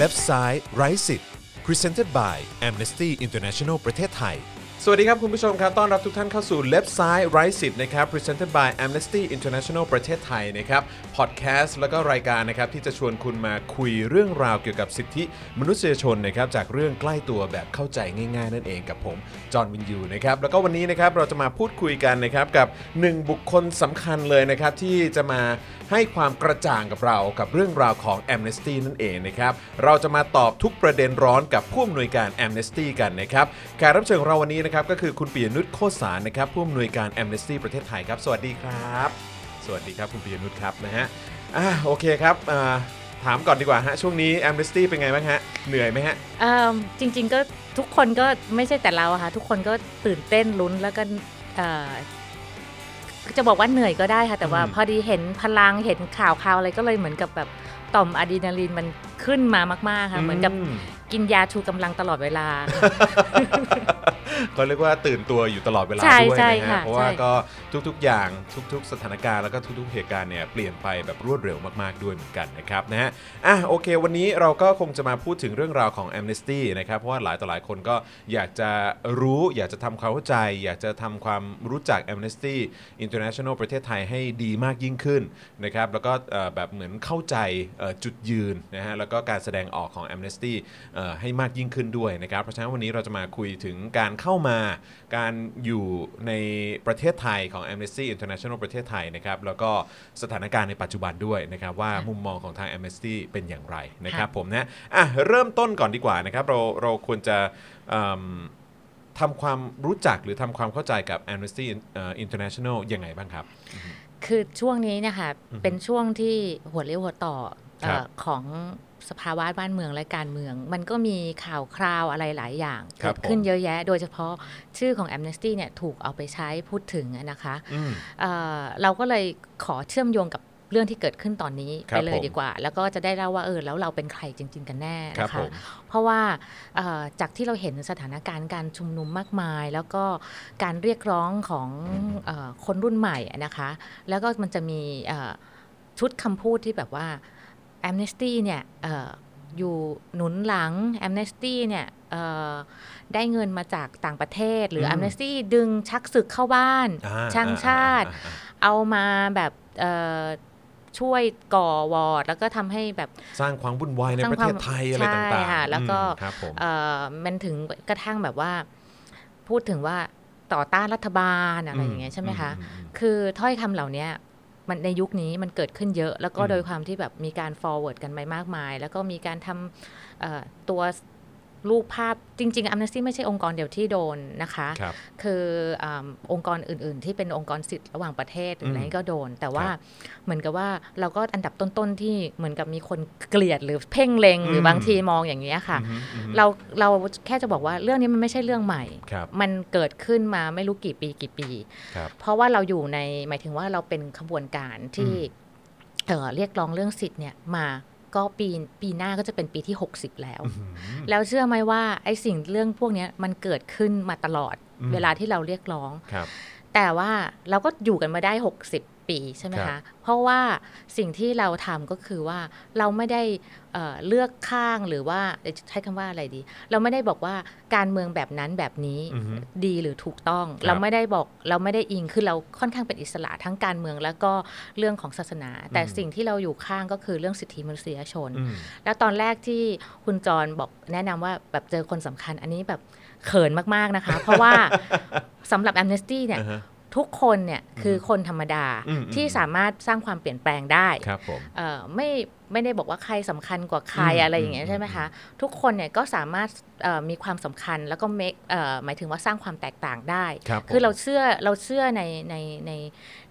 Left Side Right สิทธิ์ Presented by Amnesty International ประเทศไทย สวัสดีครับคุณผู้ชมครับ ต้อนรับทุกท่านเข้าสู่ Left Side Right สิทธิ์นะครับ Presented by Amnesty International ประเทศไทยนะครับ พอดแคสต์แล้วก็รายการนะครับที่จะชวนคุณมาคุยเรื่องราวเกี่ยวกับสิทธิมนุษยชนนะครับจากเรื่องใกล้ตัวแบบเข้าใจง่ายๆ นั่นเองกับผม จอห์นวินยูนะครับ แล้วก็วันนี้นะครับเราจะมาพูดคุยกันนะครับกับ1บุคคลสำคัญเลยนะครับที่จะมา ให้ความกระจ่างกับเรากับเรื่องราวของ Amnesty นั่นเองนะครับ เราจะมาตอบทุกประเด็นร้อนกับผู้อำนวยการ Amnesty กันนะครับแขกรับเชิญของเราวันนี้นะครับก็คือคุณปิยนุชโคสารนะครับผู้อำนวยการ Amnesty ประเทศไทยครับสวัสดีครับ สวัสดีครับคุณปิยนุชครับนะฮะอ่าโอเคครับอ่าถามก่อนดีกว่าฮะช่วงนี้ Amnesty เป็นไงบ้างฮะเหนื่อยไหมฮะ เอิ่มจริงๆก็ทุกคนก็ไม่ใช่แต่เราอะค่ะทุกคนก็ตื่นเต้นลุ้นแล้วก็เอ่อ จะบอกว่าเหนื่อยก็ได้ค่ะ แต่ว่าอืมพอดีเห็นพลังเห็นข่าวข่าวอะไรก็เลยเหมือนกับแบบต่อมอะดรีนาลีนมันขึ้นมามากๆค่ะ เหมือนกับ กินยาชูกำลังตลอดเวลาเขาเรียกว่าตื่นตัวอยู่ตลอดเวลาใช่ด้วยใช่นะฮะค่ะเพราะว่าใช่ก็ทุกๆอย่างทุกๆ สถานการณ์แล้วก็ทุกๆเหตุการณ์เนี่ยเปลี่ยนไปแบบรวดเร็วมากๆด้วยเหมือนกันนะครับนะฮะอะโอเค วันนี้เราก็คงจะมาพูดถึงเรื่องราวของ Amnesty นะครับเพราะว่าหลายต่อหลายคนก็อยากจะรู้อยากจะทำความเข้าใจ อยากจะทำความรู้จัก Amnesty International ประเทศไทยให้ดีมากยิ่งขึ้นนะครับแล้วก็เอ่อแบบเหมือนเข้าใจเอ่อจุดยืนนะฮะแล้วก็การแสดงออกของ Amnesty เอ่อให้มากยิ่งขึ้นด้วยนะครับ เพราะฉะนั้นวันนี้เราจะมาคุยถึงการเข้ามาการอยู่ในประเทศไทยของ Amnesty International ประเทศไทยนะครับแล้วก็สถานการณ์ในปัจจุบันด้วยนะครับว่ามุมมองของทาง Amnesty เป็นอย่างไรนะครับผมนะอะเริ่มต้นก่อนดีกว่านะครับเราเราควรจะเอิ่มทำความรู้จักหรือทำความเข้าใจกับ Amnesty เอ่อ International ยังไงบ้างครับ คือช่วงนี้นะคะเป็นช่วงที่หัวเรียวหัวต่อเอ่อครับ ของสภาวะบ้านเมืองและการเมือง มันก็มีข่าวคราวอะไรหลายอย่างครัเกิบดขึ้นผมเยอะแยะ โดยเฉพาะชื่อของ Amnesty เนี่ยถูกเอาไปใช้พูดถึงอะนะคะอืมเอ่อเราก็เลยขอเชื่อมโยงกับเรื่องที่เกิดขึ้นตอนนี้ครัไปบเลยผมดีกว่า แล้วก็จะได้เล่าว่าเออแล้วเราเป็นใครจริง ๆ กันแน่ครับนะผคะมเพราะว่าเอ่อจากที่เราเห็นสถานการณ์การชุมนุมมากมาย แล้วก็การเรียกร้องของเออคนรุ่นใหม่อะนะคะ แล้วก็มันจะมีเอ่อชุดคำพูดที่แบบว่า Amnesty เนี่ยเอออยู่หนุนหลัง Amnesty เนี่ยเอ่อได้เงินมาจากต่างประเทศ หรือม Amnesty ดึงชักศึกเข้าบ้านอ่าช่างชาติอ่อ่อ่าเอามาแบบเอ่อช่วยก่อวอร์ด แล้วก็ทำให้แบบสร้างความวุ่นวายในสร้างประเทศความไทยอะไรใช่ต่างๆค่ะแล้วก็อืมครับผมเอ่อมันถึงกระทั่งแบบว่า พูดถึงว่าต่อต้านรัฐบาลอะไรอย่างเงี้ยใช่ไหมคะอือืมคือถ้อยคำเหล่านี้ มันในยุคนี้มันเกิดขึ้นเยอะ แล้วก็อืมโดยความที่แบบมีการ forward กันไปมากมาย แล้วก็มีการทำเอ่อตัว รูปภาพจริงๆ Amnesty ไม่ใช่องค์กรเดียวที่โดนนะคะครับคืออาองค์กรอื่นๆ ที่เป็นองค์กรสิทธิ์ระหว่างประเทศหรืออะไรอืมนี่ก็โดน แต่ว่าครับเหมือนกับว่าเราก็อันดับต้นๆที่เหมือนกับมีคนเกลียดหรือเพ่งเล็งหรือมบางทีมองอย่างนี้ยค่ะอืมอืมเราเราแค่จะบอกว่าเรื่องนี้มันไม่ใช่เรื่องใหม่ครับมันเกิดขึ้นมาไม่รู้กี่ปีกี่ปีครับเพราะว่าเราอยู่ในหมายถึงว่าเราเป็นขบวนการที่เอ่อเรียกร้องเรื่องสิทธิ์เนี่ยมา ก็ปีปีหน้าก็จะเป็นปีที่ 60 แล้วอืมแล้วเชื่อไหมว่าไอ้สิ่งเรื่องพวกเนี้ยมันเกิดขึ้นมาตลอดอืมเวลาที่เราเรียกร้องครับแต่ว่าเราก็อยู่กันมาได้ 60 ปีใช่ไหมครัคะบเพราะว่าสิ่งที่เราทำก็คือว่าเราไม่ได้เอ่อเลือกข้างหรือว่าเอ่อใช้คำว่าอะไรดี เราไม่ได้บอกว่าการเมืองแบบนั้นแบบนี้อือฮึดีหรือถูกต้องครับเราไม่ได้บอกเราไม่ได้อิงคือเราค่อนข้างเป็นอิสระทั้งการเมืองแล้วก็เรื่องของศาสนา แต่อืมสิ่งที่เราอยู่ข้างก็คือเรื่องสิทธิมนุษยชนอืมแล้วตอนแรกที่คุณจรบอกแนะนำว่าแบบเจอคนสำคัญอันนี้แบบเขินมากๆนะคะ เพราะว่าสำหรับ Amnesty เนี่ยอ่าฮะ ทุกคนเนี่ยคือคนธรรมดาอืมที่สามารถสร้างความเปลี่ยนแปลงได้ครับผมเอ่อไม่ไม่ได้บอกว่าใครสำคัญกว่าใครอืมอะไรอย่างเงี้อืยมใช่ไหมคะทุกคนเนี่ยก็สามารถเอ่อมีความสำคัญแล้วก็ make เอ่อหมายถึงว่าสร้างความแตกต่างได้ครับผมคือเราเชื่อเราเชื่อในในใน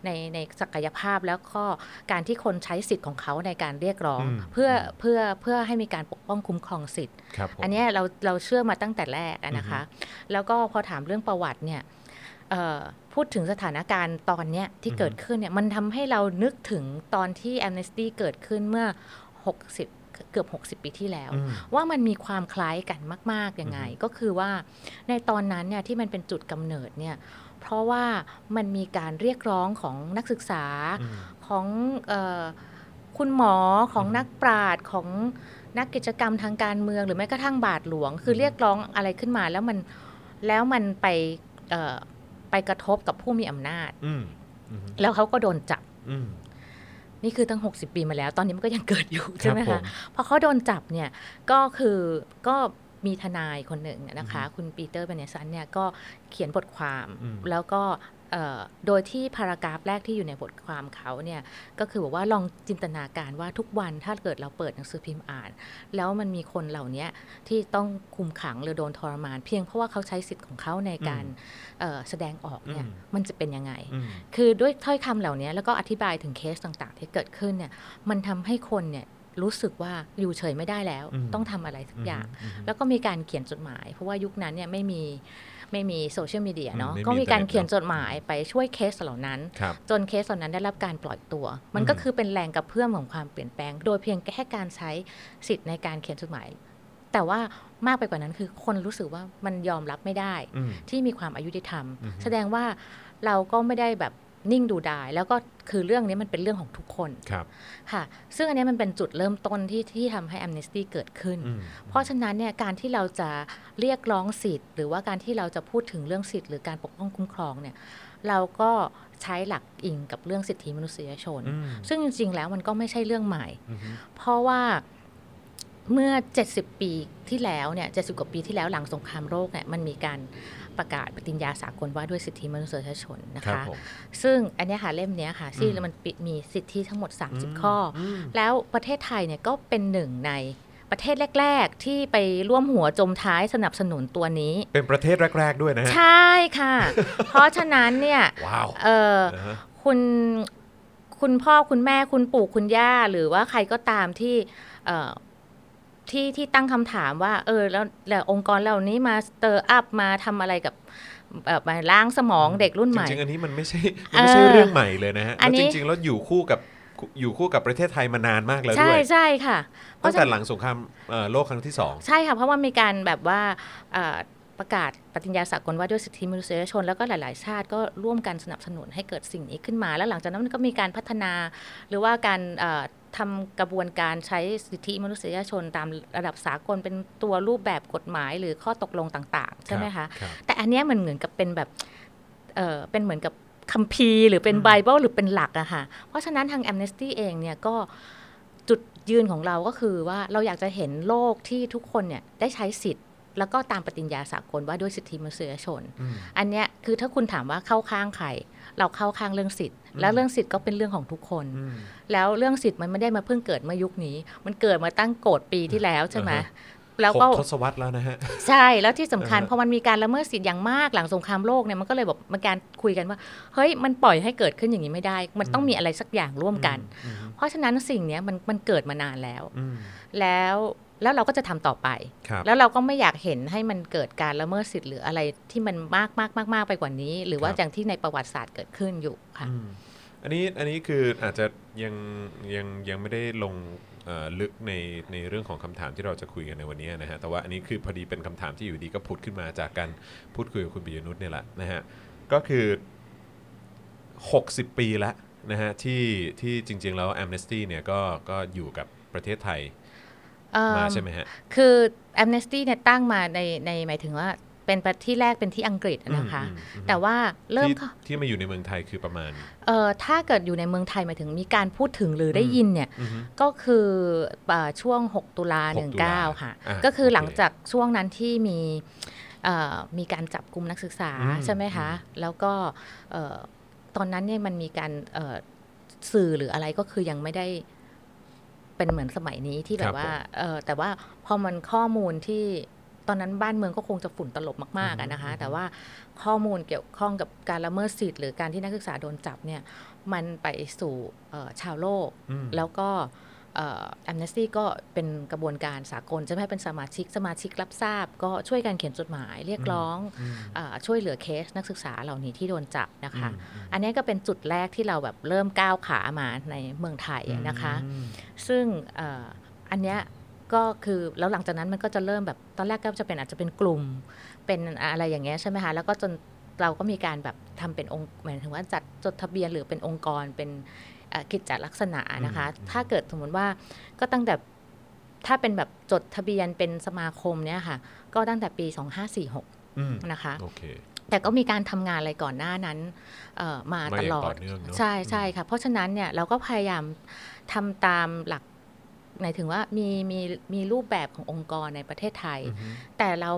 ในในศักยภาพแล้วก็การที่คนใช้สิทธิ์ของเขาในการเรียกร้องอืมเพื่อเพื่อเพื่อให้มีการปกป้องคุ้มครองสิทธิ์ครับผมอันเนี้ยเราเราเชื่อมาตั้งแต่แรกอะนะคะ แล้วก็พอถามเรื่องประวัติเนี่ยเอ่อ พูดถึงสถานการณ์ตอนเนี้ยที่เกิดขึ้นเนี่ยมันทำให้เรานึกถึงตอนที่ Amnesty เกิดขึ้นเมื่อ 60เกือบ 60 ปีที่แล้วอืมว่ามันมีความคล้ายกันมากๆยังไง ก็คือว่าในตอนนั้นเนี่ยที่มันเป็นจุดกำเนิดเนี่ยเพราะว่ามันมีการเรียกร้องของนักศึกษาอืมของเออคุณหมอของนักปราชญ์ของนักกิจกรรมทางการเมือง หรือแม้กระทั่งบาทหลวง คือเรียกร้องอะไรขึ้นมาแล้วมันแล้วมันไปเอ่อ ไปกระทบกับผู้มีอำนาจอืมอืมแล้วเขาก็โดนจับอืมนี่คือตั้ง 60 ปีมาแล้ว ตอนนี้มันก็ยังเกิดอยู่ใช่ไหมผคะมพอเขาโดนจับเนี่ยก็คือก็มีทนายคนหนึ่งนะคะ คุณปีเตอร์เบเนซันเนี่ยก็เขียนบทความอืมแล้วก็เอ่อ โดยที่ paragraph แรกที่อยู่ในบทความเขาเนี่ยก็คือบอกว่าลองจินตนาการว่าทุกวันถ้าเกิดเราเปิดหนังสือพิมพ์อ่าน แล้วมันมีคนเหล่านี้ที่ต้องคุมขังหรือโดนทรมาน เพียงเพราะว่าเขาใช้สิทธิ์ของเขาในการเอ่อแสดงออกเนี่ยอืมมันจะเป็นยังไงอืมคือด้วยถ้อยคำเหล่านี้แล้วก็อธิบายถึงเคสต่างๆ ที่เกิดขึ้นเนี่ยมันทำให้คนเนี่ยรู้สึกว่าอยู่เฉยไม่ได้แล้วอืมต้องทำอะไรสักอย่างอืมแล้วก็มีการเขียนจดหมาย เพราะว่ายุคนั้นเนี่ยไม่มี ไม่มีโซเชียลมีเดียเนาะอืมไม่มีก็มีการอินเทอร์เน็ตเขียนจดหมายไปช่วยเคสเหล่านั้นครับจนเคสเหล่านั้นได้รับการปล่อยตัว มันก็อืมคือเป็นแรงกระเพื่อมของความเปลี่ยนแปลง โดยเพียงแค่การใช้สิทธิ์ในการเขียนจดหมาย แต่ว่ามากไปกว่านั้นคือคนรู้สึกว่ามันยอมรับไม่ได้อืมที่มีความอยุติธรรมอือฮึแสดงว่าเราก็ไม่ได้แบบ นิ่งดูดาย แล้วก็คือเรื่องนี้มันเป็นเรื่องของทุกคนครับค่ะ ซึ่งอันนี้มันเป็นจุดเริ่มต้นที่ที่ทำให้ Amnesty เกิดขึ้นอืมเพราะฉะนั้นเนี่ยการที่เราจะเรียกร้องสิทธิ์ หรือว่าการที่เราจะพูดถึงเรื่องสิทธิ์หรือการปกป้องคุ้มครองเนี่ยเราก็ใช้หลักอิงกับเรื่องสิทธิมนุษยชนอืมซึ่งจริง ๆ แล้วมันก็ไม่ใช่เรื่องใหม่อืมเพราะว่าเมื่อ 70 ปีที่แล้วเนี่ย 70 กว่าปีที่แล้วหลังสงครามโลกเนี่ย มันมีการ ประกาศปฏิญญาสากลว่าด้วยสิทธิมนุษยชนนะครับคะผมซึ่งอันเนี้ยค่ะเล่มเนี้ยค่ะที่อืมมันปิดมีสิทธิทั้งหมด 30 ข้ออมแล้วประเทศไทยเนี่ยก็เป็นหนึ่งในประเทศแรก ๆ ที่ไปร่วมหัวจมท้ายสนับสนุนตัวนี้ เป็นประเทศแรก ๆ ด้วยนะฮะใช่ค่ะ เพราะฉะนั้นเนี่ยว้าวเออนะฮะคุณคุณพ่อคุณแม่คุณปู่คุณย่า หรือว่าใครก็ตามที่เอ่อ ที่ที่ตั้งคำถามว่า เออแล้วแล้วองค์กรเหล่านี้มา set up มาทำอะไรกับแบบมาล้างสมองเด็กรุ่นใหม่ จริงๆ อันนี้มันไม่ใช่มันไม่ใช่เออเรื่องใหม่เลยนะฮะอันแล้วนี้จริง ๆ แล้วอยู่คู่กับอยู่คู่กับประเทศไทยมานานมากแล้วใช่ด้วย ใช่ค่ะเพตั้ราะงฉะแต่นั้นหลังสงครามเอ่อโลกครั้งที่สองใช่ค่ะ เพราะว่ามีการแบบว่าเอ่อ ประกาศปฏิญญาสากลว่าด้วยสิทธิมนุษยชน แล้วก็หลาย ๆ ชาติก็ร่วมกันสนับสนุนให้เกิดสิ่งนี้ขึ้นมา แล้วหลังจากนั้นมันก็มีการพัฒนา หรือว่าการเอ่อทำกระบวนการใช้สิทธิมนุษยชนตามระดับสากลเป็นตัวรูปแบบกฎหมายหรือข้อตกลงต่าง ๆ ใช่ไหมคะครับแต่อันเนี้ยมันเหมือนกับเป็นแบบเออเป็นเหมือนกับคัมภีร์หรือเป็นไบเบิลหรือเป็นหลักอะค่ะ เพราะฉะนั้นทาง Amnesty เองเนี่ยก็จุดยืนของเราก็คือว่าเราอยากจะเห็นโลกที่ทุกคนเนี่ยได้ใช้สิทธิ์ แล้วก็ตามปฏิญญาสากลว่าด้วยสิทธิมนุษยชนอืมอันเนี้ยคือถ้าคุณถามว่าเข้าข้างใครเราเข้าข้างเรื่องสิทธิ์ แล้วเรื่องสิทธิ์ก็เป็นเรื่องของทุกคนอืมแล้วเรื่องสิทธิ์มันไม่ได้มาเพิ่งเกิดเมื่อยุคนี้ มันเกิดมาตั้งโกดปีที่แล้วใช่ไหมอ่าฮะแล้วหก็กทศวรรษแล้วนะฮะ ใช่แล้วที่สำคัญอ่าฮะพอมันมีการละเมิดสิทธิ์อย่างมากหลังสงครามโลกเนี่ยมันก็เลยแบบมันการคุยกันว่าเฮ้ยมันปล่อยให้เกิดขึ้นอย่างนี้ไม่ได้ มันต้องมีอะไรสักอย่างร่วมกันอืมเพราะฉะนั้นสิ่งเนี้ยมันมันเกิดมานานแล้วอืมแล้ว แล้วเราก็จะทำต่อไปครับแล้วเราก็ไม่อยากเห็นให้มันเกิดการละเมิดสิทธิ์หรืออะไรที่มันมากมากมากมากไปกว่านี้ หรือว่าครับอย่างที่ในประวัติศาสตร์เกิดขึ้นอยู่ค่ะอืมอันนี้อันนี้คืออาจจะยังยังยังไม่ได้ลงเอ่อลึกในในเรื่องของคำถามที่เราจะคุยกันในวันนี้นะฮะแต่ว่าอันนี้คือพอดีเป็นคำถามที่อยู่ดีก็ผุดขึ้นมาจากการพูดคุยกับคุณปิยนุชเนี่ยแหละนะฮะก็คือ 60 ปีแล้วนะฮะที่ที่จริง ๆ แล้ว Amnesty เนี่ยก็ก็อยู่กับประเทศไทยเอิ่ มมาใช่ไหมฮะ คือ Amnesty เนี่ยตั้งมาในในหมายถึงว่าเป็นประที่แรกเป็นที่อังกฤษนะคะอืมอืมแต่ว่าเริ่มที่เข้าที่มาอยู่ในเมืองไทยคือประมาณเอ่อถ้าเกิดอยู่ในเมืองไทยหมายถึงมีการพูดถึงหรือได้ยินเนี่ยอือฮึก็คือเอ่อช่วง 6 ตุลา6ตุลา19ค่ะอะ ก็คือโอเคหลังจากช่วงนั้นที่มีเอ่อมีการจับกลุ่มนักศึกษาอืมใช่ไหมคะ แล้วก็เอ่อตอนนั้นเนี่ยมันมีการเอ่อสื่อหรืออะไรก็คือยังไม่ได้ เป็นเหมือนสมัยนี้ที่แบบว่าเอ่อแต่ว่าพอมันข้อมูลที่ตอนนั้นบ้านเมืองก็คงจะฝุ่นตลบมากๆอะนะคะ แต่ว่าข้อมูลเกี่ยวข้องกับการละเมิดสิทธิ์หรือการที่นักศึกษาโดนจับเนี่ยมันไปสู่เอ่อชาวโลกอืมแล้วก็ แอมเนสตี้ก็เป็นกระบวนการสากลจะไม่ให้เป็นสมาชิกสมาชิกรับทราบ ก็ช่วยกันเขียนจดหมายเรียกร้องอืมเออช่วยเหลือเคสนักศึกษาเหล่านี้ที่โดนจับนะคะอืมอืมอันนี้ก็เป็นจุดแรกที่เราแบบเริ่มก้าวขามาในเมืองไทยนะคะอืมซึ่งเอ่ออันเนี้ยก็คือแล้วหลังจากนั้นมันก็จะเริ่มแบบตอนแรกก็จะเป็นอาจจะเป็นกลุ่มเป็นอะไรอย่างเงี้ยใช่ไหมคะแล้วก็จนเราก็มีการแบบทำเป็นองค์หมายถึงว่าจัดจดทะเบียนหรือเป็นองค์กรเป็นเอ่อ กิจจลักษณะนะคะ ถ้าเกิดสมมติว่าก็ตั้งแต่ถ้าเป็นแบบจดทะเบียนเป็นสมาคมเนี่ยค่ะ ก็ตั้งแต่ปี 2546อืมนะคะโอเคแต่ก็มีการทำงานอะไรก่อนหน้านั้นเอ่อมามาตอย่างลอต่ดอเนื่องเนอะใช่ใช่ค่ะ เพราะฉะนั้นเนี่ยเราก็พยายามทำตามหลักหมายถึงว่ามีมีมีรูปแบบขององค์กรในประเทศไทยอือฮึแต่เรา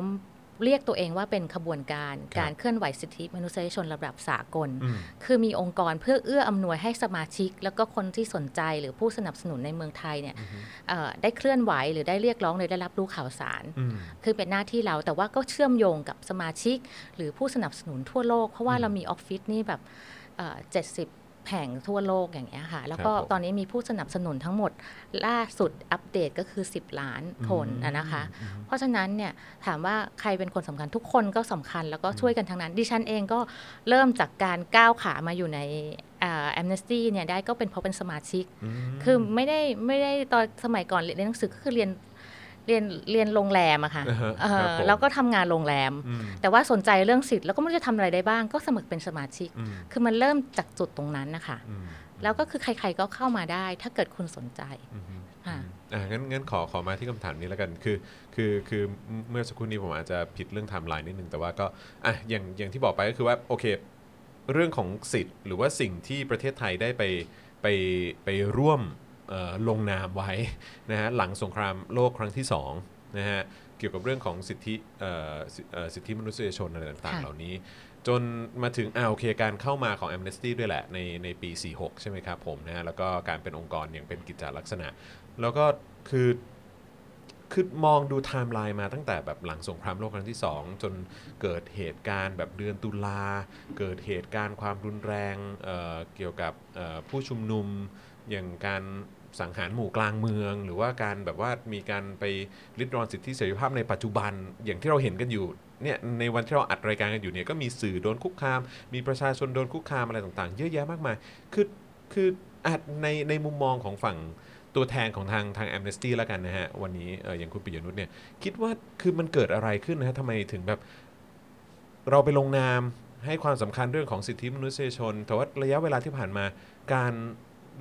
เรียกตัวเองว่าเป็นขบวนการครับการเคลื่อนไหวสิทธิมนุษยชนระดับสากลอืมคือมีองค์กรเพื่อเอื้ออำนวยให้สมาชิก แล้วก็คนที่สนใจหรือผู้สนับสนุนในเมืองไทยเนี่ยอือฮึเอ่อได้เคลื่อนไหวหรือได้เรียกร้องหรือได้รับรู้ข่าวสารอืมคือเป็นหน้าที่เราแต่ว่าก็เชื่อมโยงกับสมาชิก หรือผู้สนับสนุนทั่วโลก เพราะว่าอืมเรามีออฟฟิศนี่แบบเจ็ดสิบ แห่งทั่วโลกอย่างเงี้ยค่ะ แล้วก็ครับผมตอนนี้มีผู้สนับสนุนทั้งหมดล่าสุดอัปเดตก็คือ 10 ล้านคนนะนะคะอืมเพราะฉะนั้นเนี่ยถามว่าใครเป็นคนสำคัญทุกคนก็สำคัญแล้วก็ช่วยกันทั้งนั้นดิฉันเองก็เริ่มจากการก้าวขามาอยู่ในแอมเนสตี้เนี่ยได้ก็เป็นเพราะเป็นสมาชิกอืมคือไม่ได้ไม่ได้ตอนสมัยก่อนเรียนหนังสือก็คือเรียน เรียนเรียนโรงแรมอะค่ะอ่าฮะเอครับอผมแล้วก็ทำงานโรงแรมอืมแต่ว่าสนใจเรื่องสิทธิ์แล้วก็ไม่รู้จะทำอะไรได้บ้าง ก็สมัครเป็นสมาชิกอืมคือมันเริ่มจากจุดตรงนั้นนะคะอืมแล้วก็คือใครๆก็เข้ามาได้ ถ้าเกิดคุณสนใจอืมอืมค่ะอ่างั้นงั้นขอขอมาที่คำถามนี้แล้วกันคือคือคือเมื่อสักครู่นี้ผมอาจจะผิดเรื่องไทม์ไลน์นิดนึงแต่ว่าก็อะอย่างอย่างที่บอกไปก็คือว่าโอเค เรื่องของสิทธิ์ หรือว่าสิ่งที่ประเทศไทยได้ไปไปไปร่วมเอ่อ ลงนามไว้นะฮะหลังสงครามโลกครั้งที่สองนะฮะเกี่ยวกับเรื่องของสิทธิเอ่อสิเอ่อสิทธิมนุษยชนอะไรต่างๆค่ะเหล่านี้ จนมาถึงอ่าโอเคการเข้ามาของ Amnesty ด้วยแหละในในปี 46 ใช่ไหมครับผมนะฮะแล้วก็การเป็นองค์กรอย่างเป็นกิจจลักษณะ แล้วก็คือคือมองดูไทม์ไลน์มาตั้งแต่แบบหลังสงครามโลกครั้งที่ 2 จนเกิดเหตุการณ์แบบเดือนตุลา เกิดเหตุการณ์ความรุนแรงเอ่อเกี่ยวกับเอ่อผู้ชุมนุมอย่างการ สังหารหมู่กลางเมือง หรือว่าการแบบว่ามีการไปลิดรอนสิทธิเสรีภาพในปัจจุบันอย่างที่เราเห็นกันอยู่เนี่ยในวันที่เราอัดรายการกันอยู่เนี่ยก็มีสื่อโดนคุกคาม มีประชาชนโดนคุกคามอะไรต่างๆ เยอะแยะมากมาย คือคืออาจในในมุมมองของฝั่งตัวแทนของทางทางแอมเนสตี้แล้วกันนะฮะ วันนี้เอออย่างคุณปิยนุชเนี่ย คิดว่าคือมันเกิดอะไรขึ้นนะฮะทำไมถึงแบบ เราไปลงนามให้ความสำคัญเรื่องของสิทธิมนุษยชน แต่ว่าระยะเวลาที่ผ่านมาการ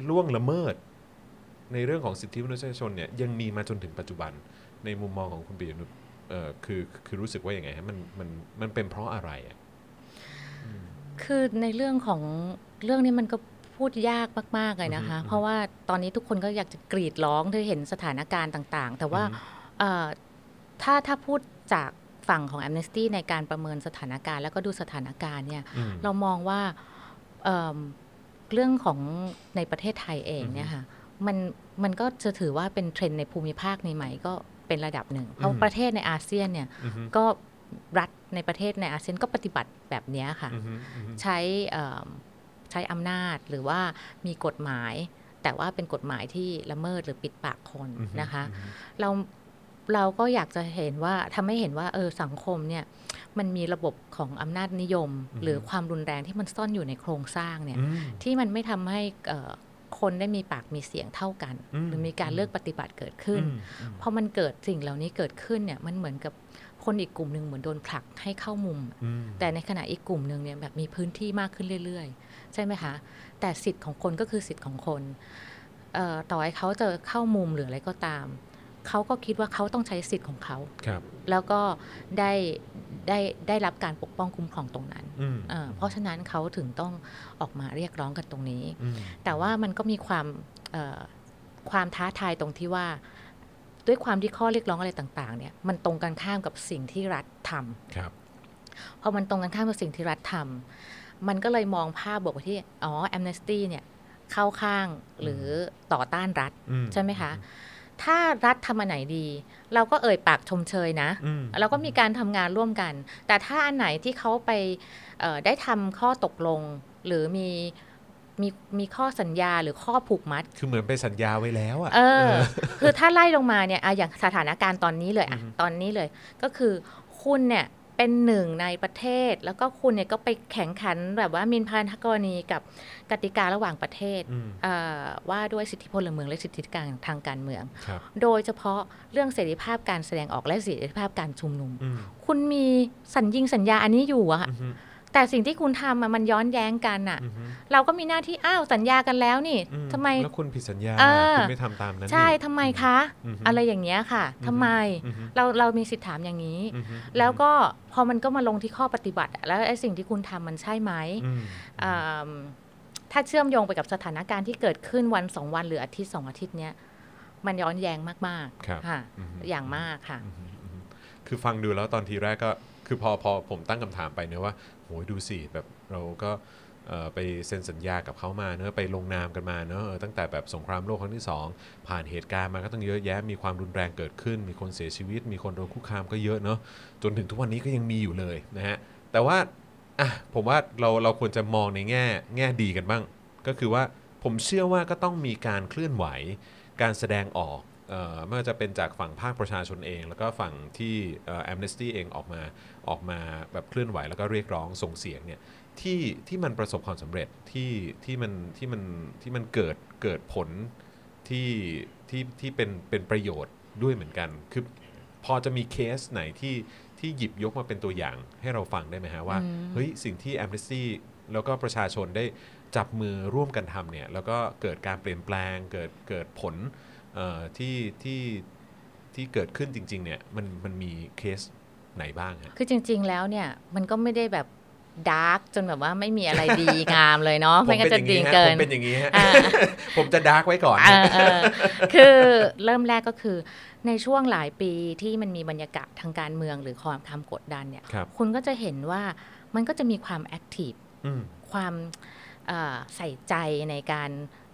ล่วงละเมิด ในเรื่องของสิทธิมนุษยชนเนี่ยยังมีมาจนถึงปัจจุบันในมุมมองของคุณปิยนุชเออคือคือรู้สึกว่าอย่างไงฮะมันมันมันเป็นเพราะอะไรอะคือในเรื่องของเรื่องนี้มันก็พูดยากมาก ๆ เลยนะคะอือฮึเพราะว่าตอนนี้ทุกคนก็อยากจะกรีดร้องที่เห็นสถานการณ์ต่าง ๆ แต่ว่าอือฮึเอ่อถ้าถ้าพูดจากฝั่งของ Amnesty ในการประเมินสถานการณ์ แล้วก็ดูสถานการณ์เนี่ยอืมเรามองว่าเอิ่มเรื่องของในประเทศไทยเองอือฮึเนี่ยค่ะ มันมันก็จะถือว่าเป็นเทรนด์ในภูมิภาคในไหมก็เป็นระดับหนึ่งเพราะอืมประเทศในอาเซียนเนี่ยอือฮึก็รัฐในประเทศในอาเซียนก็ปฏิบัติแบบเนี้ยค่ะอือฮึอือฮึใช้เอิ่มใช้อำนาจหรือว่ามีกฎหมาย แต่ว่าเป็นกฎหมายที่ละเมิดหรือปิดปากคนอือฮึนะคะอือฮึเราเราก็อยากจะเห็นว่าทำให้เห็นว่าเออสังคมเนี่ยมันมีระบบของอำนาจนิยม หรือความรุนแรงที่มันซ่อนอยู่ในโครงสร้างเนี่ยอืมที่มันไม่ทำให้เอ่อ คนได้มีปากมีเสียงเท่ากันอืมหรือมีการเลือกปฏิบัติเกิดขึ้นอืมอืมพอมันเกิดสิ่งเหล่านี้เกิดขึ้นเนี่ยมันเหมือนกับคนอีกกลุ่มหนึ่งเหมือนโดนผลักให้เข้ามุมอืมแต่ในขณะอีกกลุ่มหนึ่งเนี่ยแบบมีพื้นที่มากขึ้นเรื่อย ๆ ใช่ไหมคะ แต่สิทธิ์ของคนก็คือสิทธิ์ของคนเอ่อต่อให้เขาจะเข้ามุมหรืออะไรก็ตาม เขาก็คิดว่าเขาต้องใช้สิทธิ์ของเขาครับแล้วก็ได้ได้ได้รับการปกป้องคุ้มครองตรงนั้นอืมเอ่อเพราะฉะนั้นเขาถึงต้องออกมาเรียกร้องกันตรงนี้อืมแต่ว่ามันก็มีความเอ่อความท้าทายตรงที่ว่า ด้วยความที่ข้อเรียกร้องอะไรต่าง ๆ เนี่ยมันตรงกันข้ามกับสิ่งที่รัฐทำครับพอมันตรงกันข้ามกับสิ่งที่รัฐทำมันก็เลยมองภาพบวกไปที่อ๋อแอมเนสตี้เนี่ยเข้าข้างหรือต่อต้านรัฐอืมใช่ไหมคะ ถ้ารัฐทำอันไหนดี เราก็เอ่ยปากชมเชยนะอืมเราก็มีการทำงานร่วมกัน แต่ถ้าอันไหนที่เขาไปเอ่อได้ทำข้อตกลง หรือมีมีมีข้อสัญญาหรือข้อผูกมัด คือเหมือนไปสัญญาไว้แล้วอะเออ คือถ้าไล่ลงมาเนี่ยอะอย่างสถานการณ์ตอนนี้เลยอะอือฮึตอนนี้เลย ก็คือคุณเนี่ย เป็นหนึ่งในประเทศ แล้วก็คุณเนี่ยก็ไปแข่งขันแบบว่ามินพันธกรณีกับกติการะหว่างประเทศอืมเอ่อว่าด้วยสิทธิพลเมืองและสิทธิการทางการเมืองครับโดยเฉพาะเรื่องเสรีภาพการแสดงออกและเสรีภาพการชุมนุมอืมคุณมีสัญญิงสัญญาอันนี้อยู่อะอืม แต่แต่สิ่งที่คุณทำอะมันย้อนแย้งกันอะอือฮึเราก็มีหน้าที่อ้าวสัญญากันแล้วนี่อืทำไม แล้วคุณผิดสัญญาเออ คุณไม่ทำตามนั้นใช่นี่ทำไมคะ อือฮึอะไรอย่างเงี้ยค่ะทำไมอือฮึเราเรามีสิทธิ์ถามอย่างนี้ อือฮึแล้วก็พอมันก็มาลงที่ข้อปฏิบัติอะแล้วไอ้สิ่งที่คุณทำมันใช่ไหมอืมอ่าถ้าเชื่อมโยงไปกับสถานการณ์ที่เกิดขึ้นวันสองวันหรืออาทิตย์สองอาทิตย์เนี้ยมันย้อนแย้งมากครับ ๆค่ะ อือฮึ อย่างมากค่ะ อือฮึอือฮึคือฟังดูแล้วตอนทีแรกก็คือพอพอผมตั้งคำถามไปเนอะว่า โหยดูสิแบบเราก็ไปเซ็นสัญญากับเขามาเนอะไปลงนามกันมาเนอะตั้งแต่แบบสงครามโลกครั้งที่สองผ่านเหตุการณ์มาก็ต้องเยอะแยะมีความรุนแรงเกิดขึ้น มีคนเสียชีวิต มีคนโดนคุกคามก็เยอะเนอะจนถึงทุกวันนี้ก็ยังมีอยู่เลยนะฮะแต่ว่าอะผมว่าเราเราควรจะมองในแง่แง่ดีกันบ้าง ก็คือว่าผมเชื่อว่าก็ต้องมีการเคลื่อนไหว การแสดงออกเอ่อไม่ว่าจะเป็นจากฝั่งภาคประชาชนเอง แล้วก็ฝั่งที่แอมเนสตี้เองออกมา ออกมาแบบเคลื่อนไหวแล้วก็เรียกร้องส่งเสียงเนี่ยที่ที่มันประสบความสำเร็จที่ที่มันที่มันที่มันเกิดเกิดผลที่ที่ที่เป็นเป็นประโยชน์ด้วยเหมือนกัน คือพอจะมีเคสไหนที่ที่หยิบยกมาเป็นตัวอย่างให้เราฟังได้ไหมฮะว่าอืมเฮ้ยสิ่งที่แอมเนสตี้แล้วก็ประชาชนได้จับมือร่วมกันทำเนี่ยแล้วก็เกิดการเปลี่ยนแปลงเกิดเกิดผลเอ่อที่ที่ที่เกิดขึ้นจริงๆเนี่ยมันมันมีเคส ไหนบ้างฮะคือจริง ๆ แล้วเนี่ยมันก็ไม่ได้แบบ dark จนแบบว่าไม่มีอะไรดีงามเลยเนาะผมไม่งั้เป็นนอจะย่างดีนี้ฮะเกิผมนเป็นอย่างนี้ฮะอ่าผมจะ dark ไว้ก่อนเออเออคือเริ่มแรกก็คือในช่วงหลายปีที่มันมีบรรยากาศทางการเมืองหรือความทำกดดันเนี่ยครับคุณก็จะเห็นว่ามันก็จะมีความ active อืมความเอ่อใส่ใจในการเอ่อ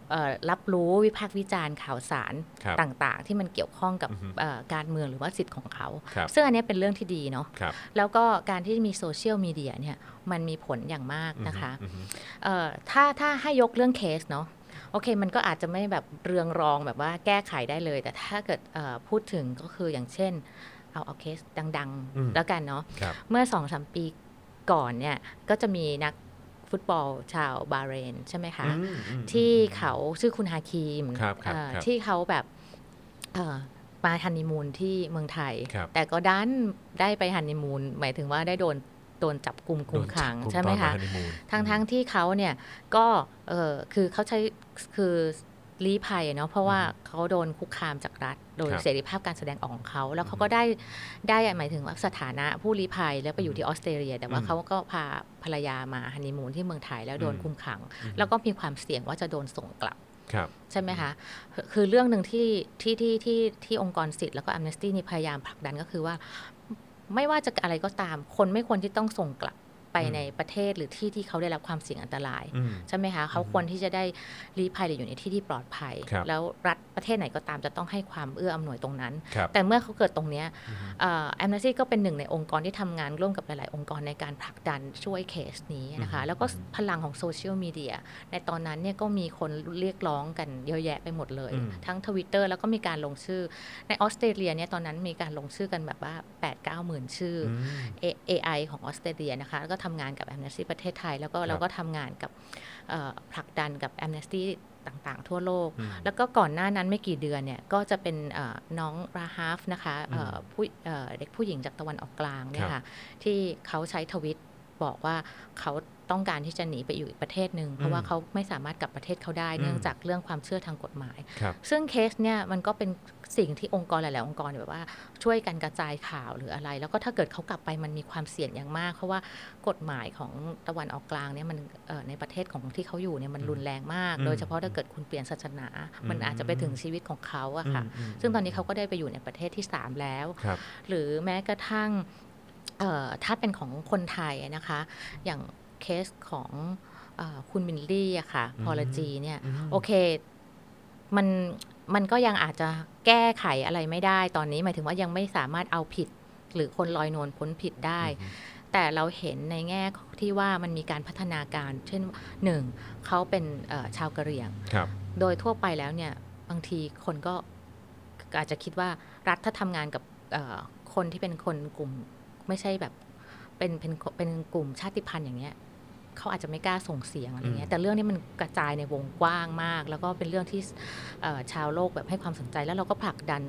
รับรู้วิพากษ์วิจารณ์ข่าวสารครับต่างๆ ที่มันเกี่ยวข้องกับอือฮึเอ่อการเมืองหรือว่าสิทธิ์ของเขาครับซึ่งอันเนี้ยเป็นเรื่องที่ดีเนาะครับแล้วก็การที่มีโซเชียลมีเดียเนี่ยมันมีผลอย่างมากนะคะอือฮึเอ่อถ้าถ้าให้ยกเรื่องเคสเนาะโอเค มันก็อาจจะไม่แบบเรืองรองแบบว่าแก้ไขได้เลย แต่ถ้าเกิดเอ่อพูดถึงก็คืออย่างเช่น เอาเอาเคสดังอืมๆแล้วกันเนาะครับเมื่อสองสามปีก่อนเนี่ยก็จะมีนัก ฟุตบอลชาวบาห์เรนใช่ไหมคะอืมอืมที่เขาชื่อคุณฮาคิมครับครับเอ่อครับที่เขาแบบเอ่อมาฮันนีมูนที่เมืองไทยครับแต่ก็ดันได้ไปฮันนีมูนหมายถึงว่าได้โดนโดนจับกลุ่มคุมขังโดนจับกุใช่ไหมตอนคะฮันนีมูนทั้งทั้งที่เขาเนี่ยก็เออคือเขาใช้คือ ลี้ภัยเนาะเพราะว่าเขาโดนคุกคามจากรัฐ โดยครับเสรีภาพการแสดงออกของเขาแล้วเขาก็ได้ได้หมายถึงว่าสถานะผู้ลี้ภัยแล้วไปอยู่ที่ออสเตรเลีย แต่ว่าอืมเขาก็พาภรรยามาฮันนีมูนที่เมืองไทยแล้วโดนอืมคุมขังอืมแล้วก็มีความเสี่ยงว่าจะโดนส่งกลับครับใช่ไหมคะคือคือเรื่องหนึ่งที่ที่ที่ที่ที่องค์กรสิทธิ์แล้วก็ Amnesty นี่พยายามผลักดันก็คือว่า ไม่ว่าจะอะไรก็ตาม คนไม่ควรที่ต้องส่งกลับ ไปอืมในประเทศหรือที่ที่เขาได้รับความเสี่ยงอันตรายอืมใช่ไหมคะเขาควรที่จะได้ลี้ภัยหรืออยู่ในที่ที่ปลอดภัยครับแล้วรัฐประเทศไหนก็ตามจะต้องให้ความเอื้ออำนวยตรงนั้นครับแต่เมื่อเขาเกิดตรงเนี้ยอือฮึ Amnesty ก็เป็นหนึ่งในองค์กรที่ทำงานร่วมกับหลาย ๆ องค์กรในการผลักดันช่วยเคสนี้นะคะอืมแล้วก็พลังของโซเชียลมีเดียในตอนนั้นเนี่ยก็มีคนเรียกร้องกันเยอะแยะไปหมดเลยอืมทั้งทวิตเตอร์แล้วก็มีการลงชื่อในออสเตรเลียเนี่ยตอนนั้นมีการลงชื่อกันแบบว่า8 9 หมื่นชื่อออืม A- AI ของออสเตรเลียนะคะแล้วก็ทำงานกับ Amnesty ประเทศไทย แล้วก็ครับเราก็ทำงานกับเอ่อผลักดันกับ Amnesty ต่างๆ ทั่วโลกอืมแล้วก็ก่อนหน้านั้นไม่กี่เดือนเนี่ย ก็จะเป็นเอ่อน้องราฮาฟนะคะเอ่ออืมผู้เอ่อเด็กผู้หญิงจากตะวันออกกลางเนี่ครัยบค่ะที่เขาใช้ทวิตบอกว่าเขา ต้องการที่จะหนีไปอยู่อีกประเทศหนึ่งเพราะว่าเขาไม่สามารถกลับประเทศเขาได้อืมเนื่องจากเรื่องความเชื่อทางกฎหมายครับซึ่งเคสเนี่ยมันก็เป็นสิ่งที่องค์กรหลาย ๆ องค์กรแบบว่าช่วยกันกระจายข่าวหรืออะไร แล้วก็ถ้าเกิดเขากลับไปมันมีความเสี่ยงอย่างมาก เพราะว่ากฎหมายของตะวันออกกลางเนี่ยมันเอ่อในประเทศของที่เขาอยู่เนี่ยมันรุนแรงมากอืมโดยเฉพาะถ้าเกิดคุณเปลี่ยนศาสนา มันอืมอาจจะไปถึงชีวิตของเขาอะค่ะอืมมซึ่งตอนนี้เขาก็ได้ไปอยู่ในประเทศที่ 3 แล้วครับหรือแม้กระทั่งเอ่อถ้าเป็นของคนไทยนะคะ อย่าง เคสของเออคุณมินลี่อะค่ะอืมพอลจีเนี่ยอืมโอเคมันมันก็ยังอาจจะแก้ไขอะไรไม่ได้ตอนนี้หมายถึงว่ายังไม่สามารถเอาผิด หรือคนลอยนวลพ้นผิดได้อืมแต่เราเห็นในแง่ที่ว่ามันมีการพัฒนาการ เช่นหนึ่งเขาเป็นเอ่อชาวกะเหรี่ยงครับโดยทั่วไปแล้วเนี่ยบางทีคนก็อาจจะคิดว่ารัฐถ้าทำงานกับเอ่อคนที่เป็นคนกลุ่มไม่ใช่แบบเป็นเป็นเป็นกลุ่มชาติพันธุ์อย่างเงี้ย เขาอาจจะไม่กล้าส่งเสียงอะไรเงี้อืยมแต่เรื่องนี้มันกระจายในวงกว้างมาก แล้วก็เป็นเรื่องที่เอ่อชาวโลกแบบให้ความสนใจแล้วเราก็ผลักดัน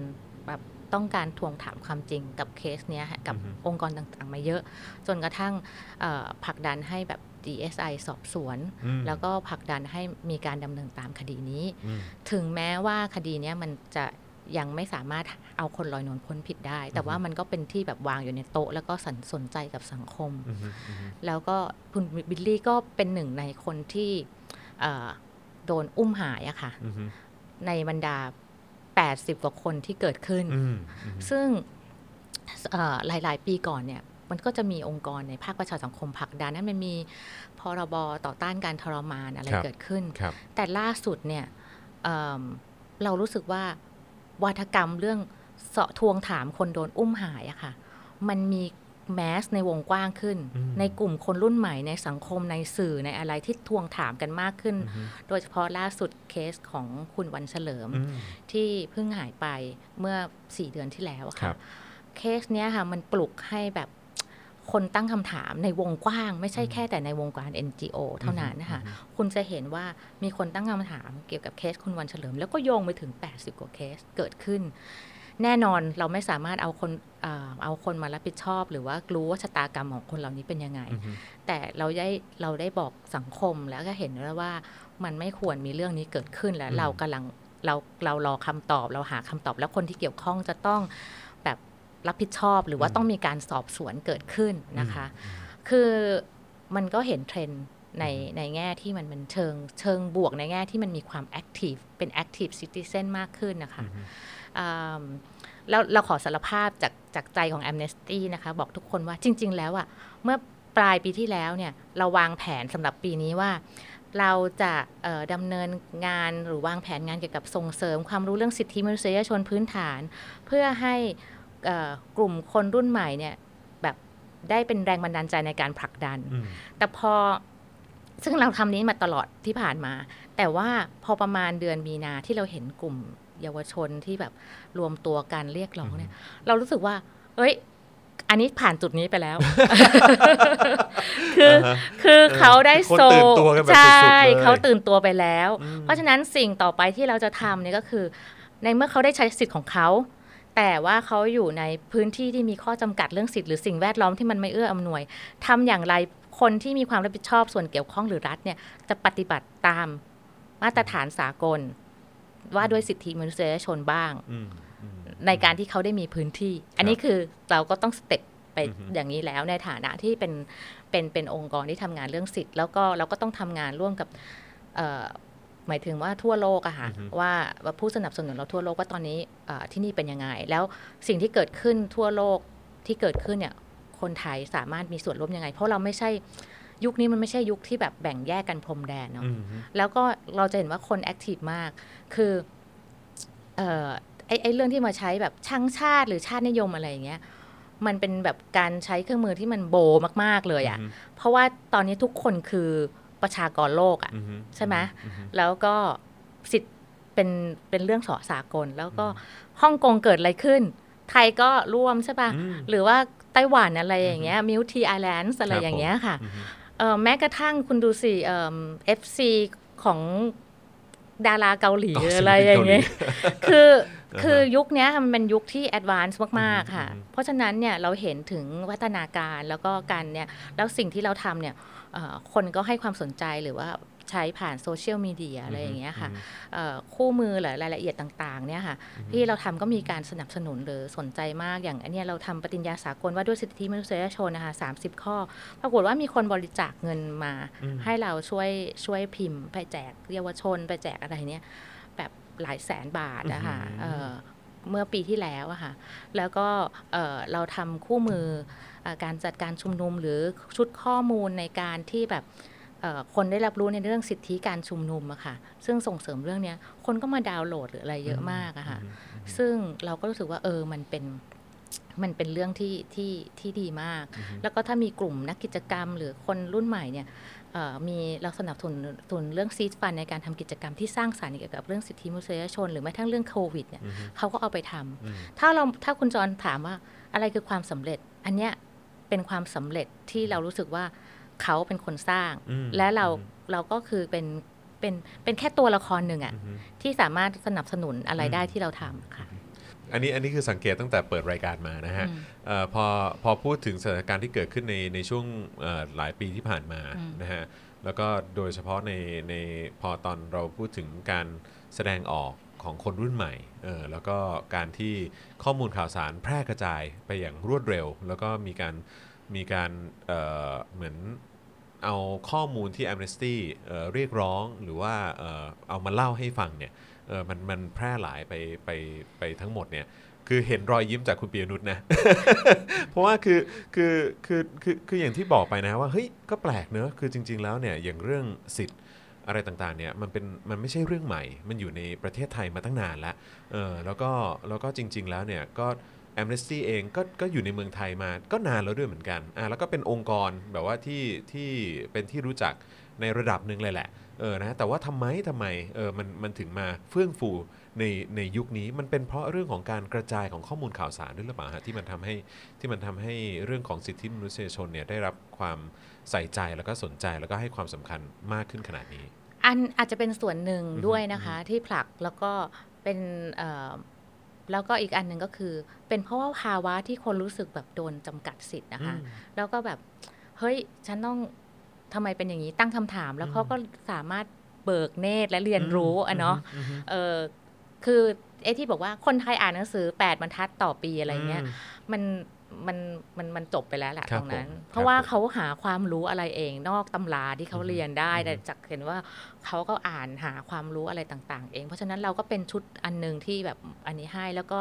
แบบต้องการทวงถามความจริงกับเคสเนี้ยกับอือฮึองค์กรต่างๆ มาเยอะ จนกระทั่งเอ่อผลักดันให้แบบ DSI สอบสวนอืมแล้วก็ผลักดันให้มีการดำเนินตามคดีนี้อืมถึงแม้ว่าคดีเนี้ยมันจะ ยังไม่สามารถเอาคนลอยนวลพ้นผิดได้ แต่ว่ามันก็เป็นที่แบบวางอยู่ในโต๊ะ แล้วก็สนสนใจกับสังคมอืมอืมแล้วก็คุณบิลลี่ก็เป็นหนึ่งในคนที่เอ่อโดนอุ้มหายอะค่ะอืมในบรรดา 80 กว่าคนที่เกิดขึ้นอืมอืมซึ่งเอ่อหลาย ๆ ปีก่อนเนี่ยมันก็จะมีองค์กรในภาคประชาสังคมผลักดันนั้นมันมีพรบต่อต้านการทรมานอะไรเกิดขึ้นครับแต่ล่าสุดเนี่ยเอิ่มเรารู้สึกว่า วาทกรรมเรื่องเสาะทวงถามคนโดนอุ้มหายอะค่ะ มันมีแมสในวงกว้างขึ้นอืมในกลุ่มคนรุ่นใหม่ในสังคมในสื่อในอะไรที่ทวงถามกันมากขึ้นอืมโดยเฉพาะล่าสุดเคสของคุณวันเฉลิมอืมที่เพิ่งหายไปเมื่อ4เดือนที่แล้วอะครัค่ะบเคสเนี้ยค่ะมันปลุกให้แบบ คนตั้งคำถามในวงกว้าง ไม่ใช่แค่แต่ในวงการ NGO เท่านั้นนะคะคุณจะเห็นว่ามีคนตั้งคำถามเกี่ยวกับเคสคุณวันเฉลิม แล้วก็โยงไปถึง 80 กว่าเคสเกิดขึ้น แน่นอนเราไม่สามารถเอาคนเอ่อเอาคนมารับผิดชอบ หรือว่ารู้ว่าชะตากรรมของคนเหล่านี้เป็นยังไงอืมแต่เราได้เราได้บอกสังคมแล้วก็เห็นแล้วว่ามันไม่ควรมีเรื่องนี้เกิดขึ้นแล้วอืมเรากำลังเราเรารอคำตอบเราหาคำตอบแล้วคนที่เกี่ยวข้องจะต้องแบบ รับผิดชอบ หรือว่าต้องมีการสอบสวนเกิดขึ้นนะคะ คือมันก็เห็นเทรนด์ในในแง่ที่มันเป็นเชิงเชิงบวกในแง่ที่มันมีความ active เป็น active citizen มากขึ้นนะคะอืมแล้วเราขอสารภาพจากจากใจของ Amnesty นะคะ บอกทุกคนว่าจริง ๆ แล้วอะเมื่อปลายปีที่แล้วเนี่ยเราวางแผนสำหรับปีนี้ว่า เราจะเอ่อดำเนินงานหรือวางแผนงานเกี่ยวกับส่งเสริมความรู้เรื่องสิทธิมนุษยชนพื้นฐาน เพื่อให้เอ่อ กลุ่มคนรุ่นใหม่เนี่ยแบบได้เป็นแรงบันดาลใจในการผลักดันอืมแต่พอซึ่งเราทำนี้มาตลอดที่ผ่านมา แต่ว่าพอประมาณเดือนมีนาที่เราเห็นกลุ่มเยาวชนที่แบบรวมตัวกันเรียกร้องเนี่ย เรารู้สึกว่า เอ้ย อันนี้ผ่านจุดนี้ไปแล้ว คืออ่าฮะคือเขาได้คนโซตื่นตัวกันแบบใช่สุดๆเลยเขาตื่นตัวไปแล้วอืมเพราะฉะนั้นสิ่งต่อไปที่เราจะทำเนี่ยก็คือ ในเมื่อเขาได้ใช้สิทธิ์ของเขา แต่ว่าเขาอยู่ในพื้นที่ที่มีข้อจำกัดเรื่องสิทธิ์หรือสิ่งแวดล้อมที่มันไม่เอื้ออำนวยทำอย่างไรคนที่มีความรับผิดชอบส่วนเกี่ยวข้องหรือรัฐเนี่ยจะปฏิบัติตามมาตรฐานสากล ว่าด้วยสิทธิมนุษยชนบ้างอืมอืมในการที่เขาได้มีพื้นที่ อันนี้คือเราก็ต้องสเต็ปไปอือฮึอย่างนี้แล้วในฐานะที่เป็นเป็นเป็นองค์กรที่ทำงานเรื่องสิทธิ์ แล้วก็เราก็ต้องทำงานร่วมกับเอ่อ หมายถึงว่าทั่วโลกอะค่ะว่าว่าผู้สนับสนุนเราทั่วโลกว่าตอนนี้เอ่อที่นี่เป็นยังไง แล้วสิ่งที่เกิดขึ้นทั่วโลกที่เกิดขึ้นเนี่ยคนไทยสามารถมีส่วนร่วมยังไง เพราะเราไม่ใช่ยุคนี้มันไม่ใช่ยุคที่แบบแบ่งแยกกันพรมแดนเนาะอืมแล้วก็เราจะเห็นว่าคนแอคทีฟมาก คือเอ่อไอ้ไอ้เรื่องที่มาใช้แบบช่างชาติหรือชาตินิยมอะไรอย่างเงี้ยมันเป็นแบบการใช้เครื่องมือที่มันโบมาก ๆ เลยอะ่ะ เพราะว่าตอนนี้ทุกคนคือ ประชากรโลกอะ่ะอืมใช่ไหมอืมแล้วก็สิทธิ์เป็นเป็นเรื่องสอสากล แล้วก็ฮ่องกงเกิดอะไรขึ้น ไทยก็ร่วมใช่ปะอืมหรือว่าไต้หวันอะไรอย่างเงี้ยมิวทีไอแลนด์อะไรครับอย่างเงี้ยค่ะอืมเอ่อแม้กระทั่งคุณดูสิ FC ของดาราเกาหลีอ๋ออะไรอย่างเงี้ยศิลปินเกาหลีคืออ่าฮะคือยุคเนี้ยมันเป็นยุคที่ advance มาก ๆ ค่ะอืมเพราะฉะนั้นเนี่ยเราเห็นถึงวัฒนาการแล้วก็การเนี่ยแล้วสิ่งที่เราทำเนี่ยเอ่อ คนก็ให้ความสนใจหรือว่าใช้ผ่านโซเชียลมีเดียอะไรอย่างเงี้ยค่ะเอ่อคู่มือหรือรายละเอียดต่างๆเนี่ยค่ะที่เราทำก็มีการสนับสนุนหรือสนใจมากอย่างอันเนี้ยเราทำปฏิญญาสากลว่าด้วยสิทธิมนุษยชนนะคะ30ข้อ ปรากฏว่ามีคนบริจาคเงินมาอืมให้เราช่วยช่วยพิมพ์ ไปแจกเยาวชน ไปแจกอะไรเนี่ยแบบหลายแสนบาทนะคะอืมเอ่อเมื่อปีที่แล้วอะค่ะแล้วก็เอ่อเราทำคู่มือเอ่อ การจัดการชุมนุมหรือชุดข้อมูลในการที่แบบเอ่อคนได้รับรู้ในเรื่องสิทธิการชุมนุมอะค่ะ ซึ่งส่งเสริมเรื่องเนี้ยคนก็มาดาวน์โหลดหรืออะไรเยอะมากอะค่ะ ซึ่งเราก็รู้สึกว่าเออมันเป็นมันเป็นเรื่องที่ที่ที่ดีมาก แล้วก็ถ้ามีกลุ่มนักกิจกรรม หรือคนรุ่นใหม่เนี่ยเอ่อมีเราสนับสนุนสนุนเรื่องซีดฟันในการทำกิจกรรมที่สร้างสรรค์เกี่ยวกับเรื่องสิทธิมนุษยชน หรือแม้ทั้งเรื่องโควิดเนี่ยอืมเขาก็เอาไปทำอืมถ้าเราถ้าคุณจรถามว่าอะไรคือความสำเร็จ อันเนี้ย เป็นความสำเร็จที่เรารู้สึกว่าเขาเป็นคนสร้างอืมและเราอืมเราก็คือเป็นเป็นเป็นแค่ตัวละครหนึ่งอะอืมที่สามารถสนับสนุนอะไรอืมได้ที่เราทำค่ะพอันนี้อันนี้คือสังเกตตั้งแต่เปิดรายการมานะฮะอืมเอ่อพอพอพูดถึงสถานการณ์ที่เกิดขึ้นในในช่วงเอ่อหลายปีที่ผ่านมาอืมนะฮะแล้วก็โดยเฉพาะในในพอตอนเราพูดถึงการแสดงออก ของคนรุ่นใหม่เออแล้วก็การที่ข้อมูลข่าวสารแพร่กระจายไปอย่างรวดเร็ว แล้วก็มีการมีการเเหมือนเอาข้อมูลที่ Amnesty เเรียกร้องหรือว่าเออเอามาเล่าให้ฟังเนี่ยเออมันมันแพร่หลายไปไปไปทั้งหมดเนี่ยคือเห็นรอยยิ้มจากคุณปียนุชนะ เพราะว่าคือคือคือคือคืออย่างที่บอกไปนะว่าเฮ้ยก็แปลกเนอะคือจริง ๆ แล้วเนี่ยอย่างเรื่องสิทธิ์ อะไรต่างๆเนี่ยมันเป็นมันไม่ใช่เรื่องใหม่ มันอยู่ในประเทศไทยมาตั้งนานแล้วเออแล้วก็แล้วก็จริง ๆ แล้วเนี่ยก็ Amnesty เองก็ก็อยู่ในเมืองไทยมาก็นานแล้วด้วยเหมือนกันอ่าแล้วก็เป็นองค์กรแบบว่าที่ที่เป็นที่รู้จักในระดับหนึ่งเลยแหละเออนะแต่ว่าทำไมทำไมเออมันมันถึงมาเฟื่องฟูในในยุคนี้มันเป็นเพราะเรื่องของการกระจายของข้อมูลข่าวสารด้วยหรือเปล่าฮะที่มันทำให้ที่มันทำให้เรื่องของสิทธิมนุษยชนเนี่ยได้รับความ ใส่ใจแล้วก็สนใจแล้วก็ให้ความสำคัญมากขึ้นขนาดนี้ อันอาจจะเป็นส่วนหนึ่งอือฮึด้วยนะคะที่ผลักแล้วก็เป็นเอ่อแล้วก็อีกอันหนึ่งก็คือ เป็นเพราะว่าภาวะที่คนรู้สึกแบบโดนจำกัดสิทธิ์นะคะ แล้วก็แบบเฮ้ยฉันต้องทำไมเป็นอย่างนี้ตั้งคำถาม แล้วเขาก็สามารถเบิกเนตรและเรียนรู้อะเนาะอืมอืมเออคือไอ้ที่บอกว่าคนไทยอ่านหนังสือ 8บรรทัดต่อปีอะไรเงี้ยอืมมัน มันมันมันจบไปแล้วแหละครัตบรงนั้นผมเพราะว่าครับผมเขาหาความรู้อะไรเองนอกตำราที่เขาอือฮึเรียนได้อือฮึแต่จากเห็นว่าเขาก็อ่านหาความรู้อะไรต่าง ๆ เอง เพราะฉะนั้นเราก็เป็นชุดอันหนึ่งที่แบบอันนี้ให้แล้วก็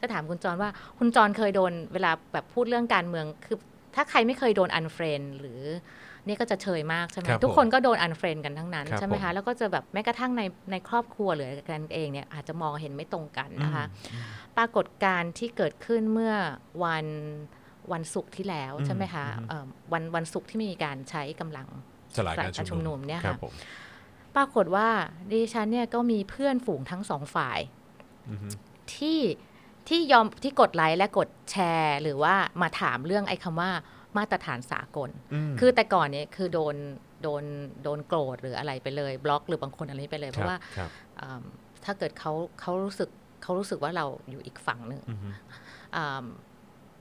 จะถามคุณจรว่าคุณจรเคยโดนเวลาแบบพูดเรื่องการเมืองคือถ้าใครไม่เคยโดน unfriend หรือนี่ก็จะเชยมากใช่ไหมครับทุกผมคนก็โดน unfriend กันทั้งนั้นครับใช่ไหมผมคะแล้วก็จะแบบแม้กระทั่งในในครอบครัวหรือกันเองเนี่ยอาจจะมองเห็นไม่ตรงกันนะคะ ปรากฏการณ์ที่เกิดขึ้นเมื่อวันวันศุกร์ที่แล้วอืมใช่ไหมคะอืมเอ่อวันวันศุกร์ที่มีการใช้กำลังสลายการการชุชุมมนุนุมมเนี่ยครัค่ะบผมปรากฏว่าดิฉันเนี่ยก็มีเพื่อนฝูงทั้งสองฝ่ายอือฮึที่ที่ยอมที่กดไลค์และกดแชร์ หรือว่ามาถามเรื่องไอ้คำว่ามาตรฐานสากลมคือแต่ก่อนเนี่ยคือโดนโดนโดนโกรธหรืออะไรไปเลย บล็อกหรือบางคนอะไรไปเลย เพคบราะว่าครับอืมถ้าเกิดเขาเขารู้สึก เขารู้สึกว่าเราอยู่อีกฝั่งหนึ่งอือฮึอืม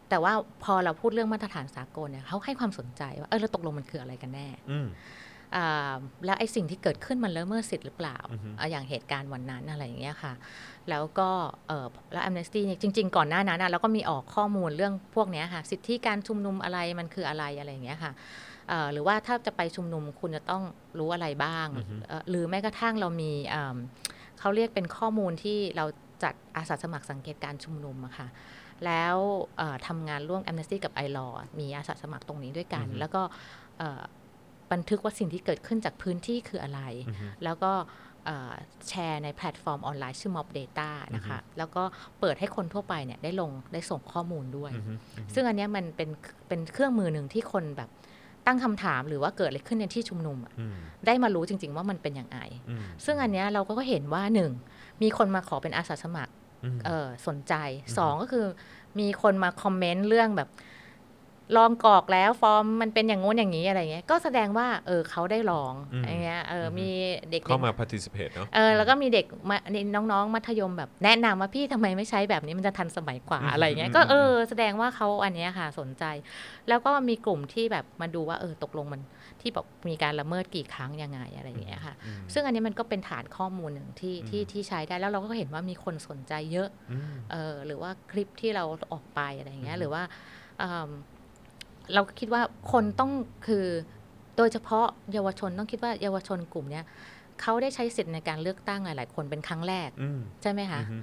แต่ว่าพอเราพูดเรื่องมาตรฐานสากลเนี่ยเขาให้ความสนใจว่าเออแล้วตกลงมันคืออะไรกันแน่อืมอ่าแล้วไอ้สิ่งที่เกิดขึ้นมันละเมิดสิทธิ์หรือเปล่าอือฮึอะอย่างเหตุการณ์วันนั้นอะไรอย่างเงี้ยค่ะ แล้วก็เออแล้ว Amnesty เนี่ยจริง ๆ ก่อนหน้านั้นนะเราก็มีออกข้อมูลเรื่องพวกเนี้ยค่ะ สิทธิการชุมนุมอะไรมันคืออะไรอะไรอย่างเงี้ยค่ะเอ่อหรือว่าถ้าจะไปชุมนุมคุณจะต้องรู้อะไรบ้างอือฮึเอ่อหรือแม้กระทั่งเรามีอืมเขาเรียกเป็นข้อมูลที่เรา จัดอาสาสมัครสังเกตการชุมนุมอะค่ะแล้วเอ่อทำงานร่วม Amnesty กับ i l a w มีอาสาสมัครตรงนี้ด้วยกันอือฮึแล้วก็เอ่อบันทึกว่าสิ่งที่เกิดขึ้นจากพื้นที่คืออะไรอือฮึแล้วก็เอ่อแชร์ในแพลตฟอร์มออนไลน์ชื่อ Mob Data นะคะ แล้วก็เปิดให้คนทั่วไปเนี่ยได้ลงได้ส่งข้อมูลด้วยอือฮึซึ่งอันเนี้ยมันเป็นเป็นเครื่องมือหนึ่งที่คนแบบตั้งคำถามหรือว่าเกิดอะไรขึ้นในที่ชุมนุมอะอืมได้มารู้จริง ๆ ว่ามันเป็นอย่างไรอืมซึ่งอันเนี้ยเราก็เห็นว่าหนึ่ง มีคนมาขอเป็นอาสาสมัครอืมเออสนใจสองก็คือ มีคนมาคอมเมนต์เรื่องแบบ ลองกรอกแล้วฟอร์มมันเป็นอย่างงู้นอย่างนี้อะไรเงี้ยก็แสดงว่า เออเขาได้ลองอืมอย่างเงี้ยเอออมมีเด็กเข้ามา participate เนาะเออแล้วก็มีเด็กมานี่น้องๆ มัธยมแบบแนะนำว่าพี่ทำไมไม่ใช้แบบนี้มันจะทันสมัยกว่าอืมอะไรเงี้ยอืมก็เอออืมแสดงว่าเขาอันเนี้ยค่ะสนใจ แล้วก็มีกลุ่มที่แบบมาดูว่าเออตกลงมัน ที่บอกมีการละเมิดกี่ครั้งยังไงอะไรอย่างเงี้ยค่ะอืมซึ่งอันนี้มันก็เป็นฐานข้อมูลหนึ่งที่ที่ที่ใช้ได้แล้วเราก็เห็นว่ามีคนสนใจเยอะอืมเออหรือว่าคลิปที่เราออกไปอะไรอย่างเงี้อืยมหรือว่าอืมเราก็คิดว่าคนต้องคือโดยเฉพาะเยาวชนต้องคิดว่าเยาวชนกลุ่มเนี้ยเขาได้ใช้สิทธิ์ในการเลือกตั้งหลาย ๆ คนเป็นครั้งแรกอืมใช่ไหมคะอืม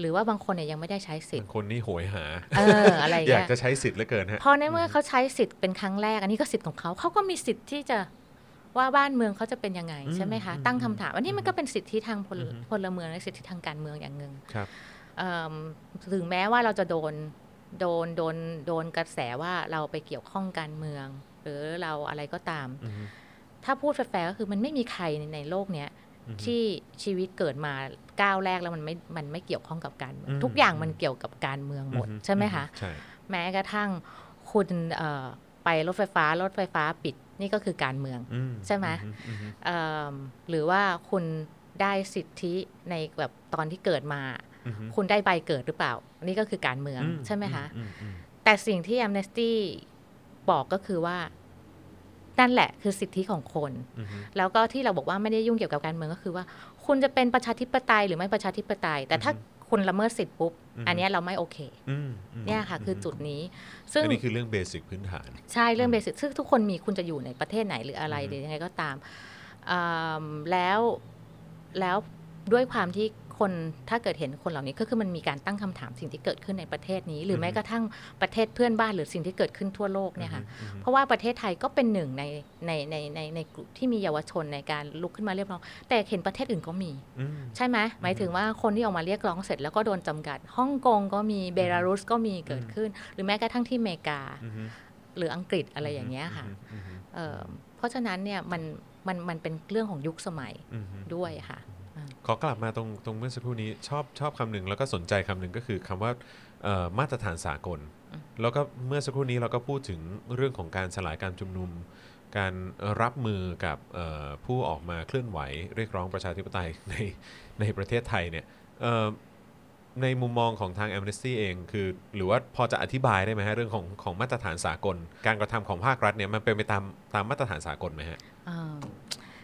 หรือว่าบางคนเนี่ยยังไม่ได้ใช้สิทบาธิ์งคนนี่โหยหาเอออะไรอย่างอยากเงี้ยจะใช้สิทธิ์เหลือเกินฮะพอในเมื่อเขาใช้สิทธิ์เป็นครั้งแรก อันนี้ก็สิทธิ์ของเขาเขาก็มีสิทธิ์ที่จะว่าบ้านเมืองเขาจะเป็นยังไงใช่ไหมคะอืมตั้งคำถามอันนี้มันก็เป็นสิทธิทางพลอืมพลเมืองและสิทธิทางการเมืองอย่างหนึ่งครับเอิ่มถึงแม้ว่าเราจะโดนโดนโดนโดนกระแสว่าเราไปเกี่ยวข้องการเมือง หรือเราอะไรก็ตามอืมถ้าพูดแฟร์ๆก็คือมันไม่มีใครในในโลกเนี้ยอืม ที่ชีวิตเกิดมาก้าวแรกแล้วมันไม่ มันไม่เกี่ยวข้องกับการเมืองอืมทุกอย่างมันเกี่ยวกับการเมืองหมดใช่ไหมคะใช่แม้กระทั่งคุณเอ่อไปรถไฟฟ้ารถไฟฟ้าปิดนี่ก็คือการเมืองอืใช่ไหมอือืมเอิ่มหรือว่าคุณได้สิทธิในแบบตอนที่เกิดมาอือฮึคุณได้ใบเกิดหรือเปล่า นี่ก็คือการเมืองอืใช่ไหมคะอืมอืมแต่สิ่งที่ Amnesty บอกก็คือว่า นั่นแหละคือสิทธิของคนอืมอืมแล้วก็ที่เราบอกว่าไม่ได้ยุ่งเกี่ยวกับการเมืองก็คือว่า คุณจะเป็นประชาธิปไตยหรือไม่ประชาธิปไตย แต่ถ้าคุณละเมิดสิทธิปุ๊บ อันเนี้ยเราไม่โอเคอืมอืมเนี่ยค่ะ คือจุดนี้ ซึ่งอันนี้คือเรื่องเบสิกพื้นฐาน ใช่เรื่องเบสิกซึ่งทุกคนมีคุณจะอยู่ในประเทศไหนหรืออะไรอืมหรือยังไงก็ตามอืมแล้วแล้วด้วยความที่ คนถ้าเกิดเห็นคนเหล่านี้ก็คือมันมีการตั้งคำถามสิ่งที่เกิดขึ้นในประเทศนี้ หรือแม้กระทั่งประเทศเพื่อนบ้านหรือสิ่งที่เกิดขึ้นทั่วโลกเนี่ยค่ะอืมเพราะว่าประเทศไทยก็เป็นหนึ่งในในในในในกลุ่มที่มีเยาวชนในการลุกขึ้นมาเรียกร้อง แต่เห็นประเทศอื่นก็มีอืมใช่ไหมหมายถึงว่าคนที่ออกมาเรียกร้องเสร็จแล้วก็โดนจำกัดฮ่องกงก็มีเบลารุสก็มีเกิดขึ้น หรือแม้กระทั่งที่อเมริกาอืมหรืออังกฤษอะไรอย่างเงี้ยค่ะอืมอืมเอ่อเพราะฉะนั้นเนี่ยมันมันมันเป็นเรื่องของยุคสมัยอืมด้วยค่ะ ขอกลับมาตรงตรงเมื่อสักครู่นี้ชอบชอบคำหนึ่งแล้วก็สนใจคำหนึ่งก็คือคำว่าเอ่อมาตรฐานสากลอืมแล้วก็เมื่อสักครู่นี้เราก็พูดถึงเรื่องของการสลายการชุมนุม การรับมือกับเอ่อผู้ออกมาเคลื่อนไหวเรียกร้องประชาธิปไตยในในประเทศไทยเนี่ยเอ่อในมุมมองของทาง Amnesty เองคือ หรือว่าพอจะอธิบายได้ไหมฮะเรื่องของของมาตรฐานสากล การกระทำของภาครัฐเนี่ยมันเป็นไปตามตามมาตรฐานสากลไหมฮะ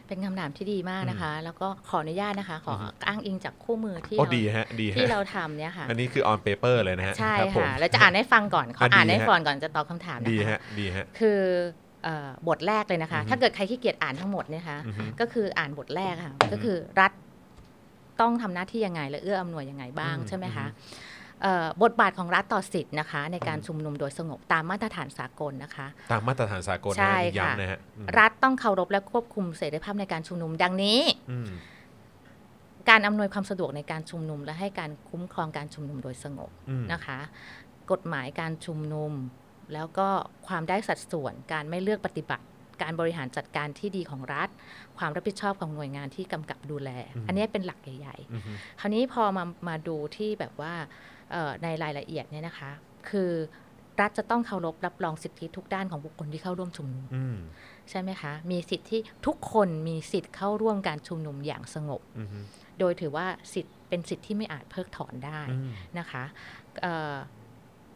เอ่อเป็นคำถามที่ดีมากนะคะ แล้วก็ขออนุญาตนะคะ ขออ้างอิงจากคู่มือที่โอ้เราดีฮะดีที่ฮะเราทำเนี่ยค่ะ อันนี้คือ on paper เลยนะฮะ ใช่รับผมค่ะเราจะอ่านให้ฟังก่อนขออะดีอ่านให้ฮะฟังก่อนจะตอบคำถามนะดีคะฮะดีฮะคือเอ่อบทแรกเลยนะคะอือฮึถ้าเกิดใครขี้เกียจอ่านทั้งหมดเนี่ยนะคะอือฮึก็คืออ่านบทแรกค่ะ ก็คือรัฐต้องทำหน้าที่ยังไง และเอื้ออำนวยยังไงบ้างอืมใช่ไหมคะอืเอ่อ บทบาทของรัฐต่อสิทธิ์นะคะ ในการชุมนุมโดยสงบตามมาตรฐานสากลนะคะ ตามมาตรฐานสากลนะใช่ฮะนี่ค่ะย้ำนะฮะอืมรัฐต้องเคารพและควบคุมเสรีภาพในการชุมนุมดังนี้อืมการอำนวยความสะดวกในการชุมนุม และให้การคุ้มครองการชุมนุมโดยสงบอืมนะคะ กฎหมายการชุมนุม แล้วก็ความได้สัดส่วนการไม่เลือกปฏิบัติการบริหารจัดการที่ดีของรัฐ ความรับผิดชอบของหน่วยงานที่กำกับดูแล อันนี้เป็นหลักใหญ่อืมๆคราวนี้พอมามาดูที่แบบว่าเอ่อ ในรายละเอียดเนี่ยนะคะ คือรัฐจะต้องเคารพรับรองสิทธิทุกด้านของบุคคลที่เข้าร่วมชุมนุมอืมใช่ไหมคะ มีสิทธิที่ทุกคนมีสิทธิ์เข้าร่วมการชุมนุมอย่างสงบอืมโดยถือว่าสิทธิ์เป็นสิทธิที่ไม่อาจเพิกถอนได้อืมนะคะเอ่อ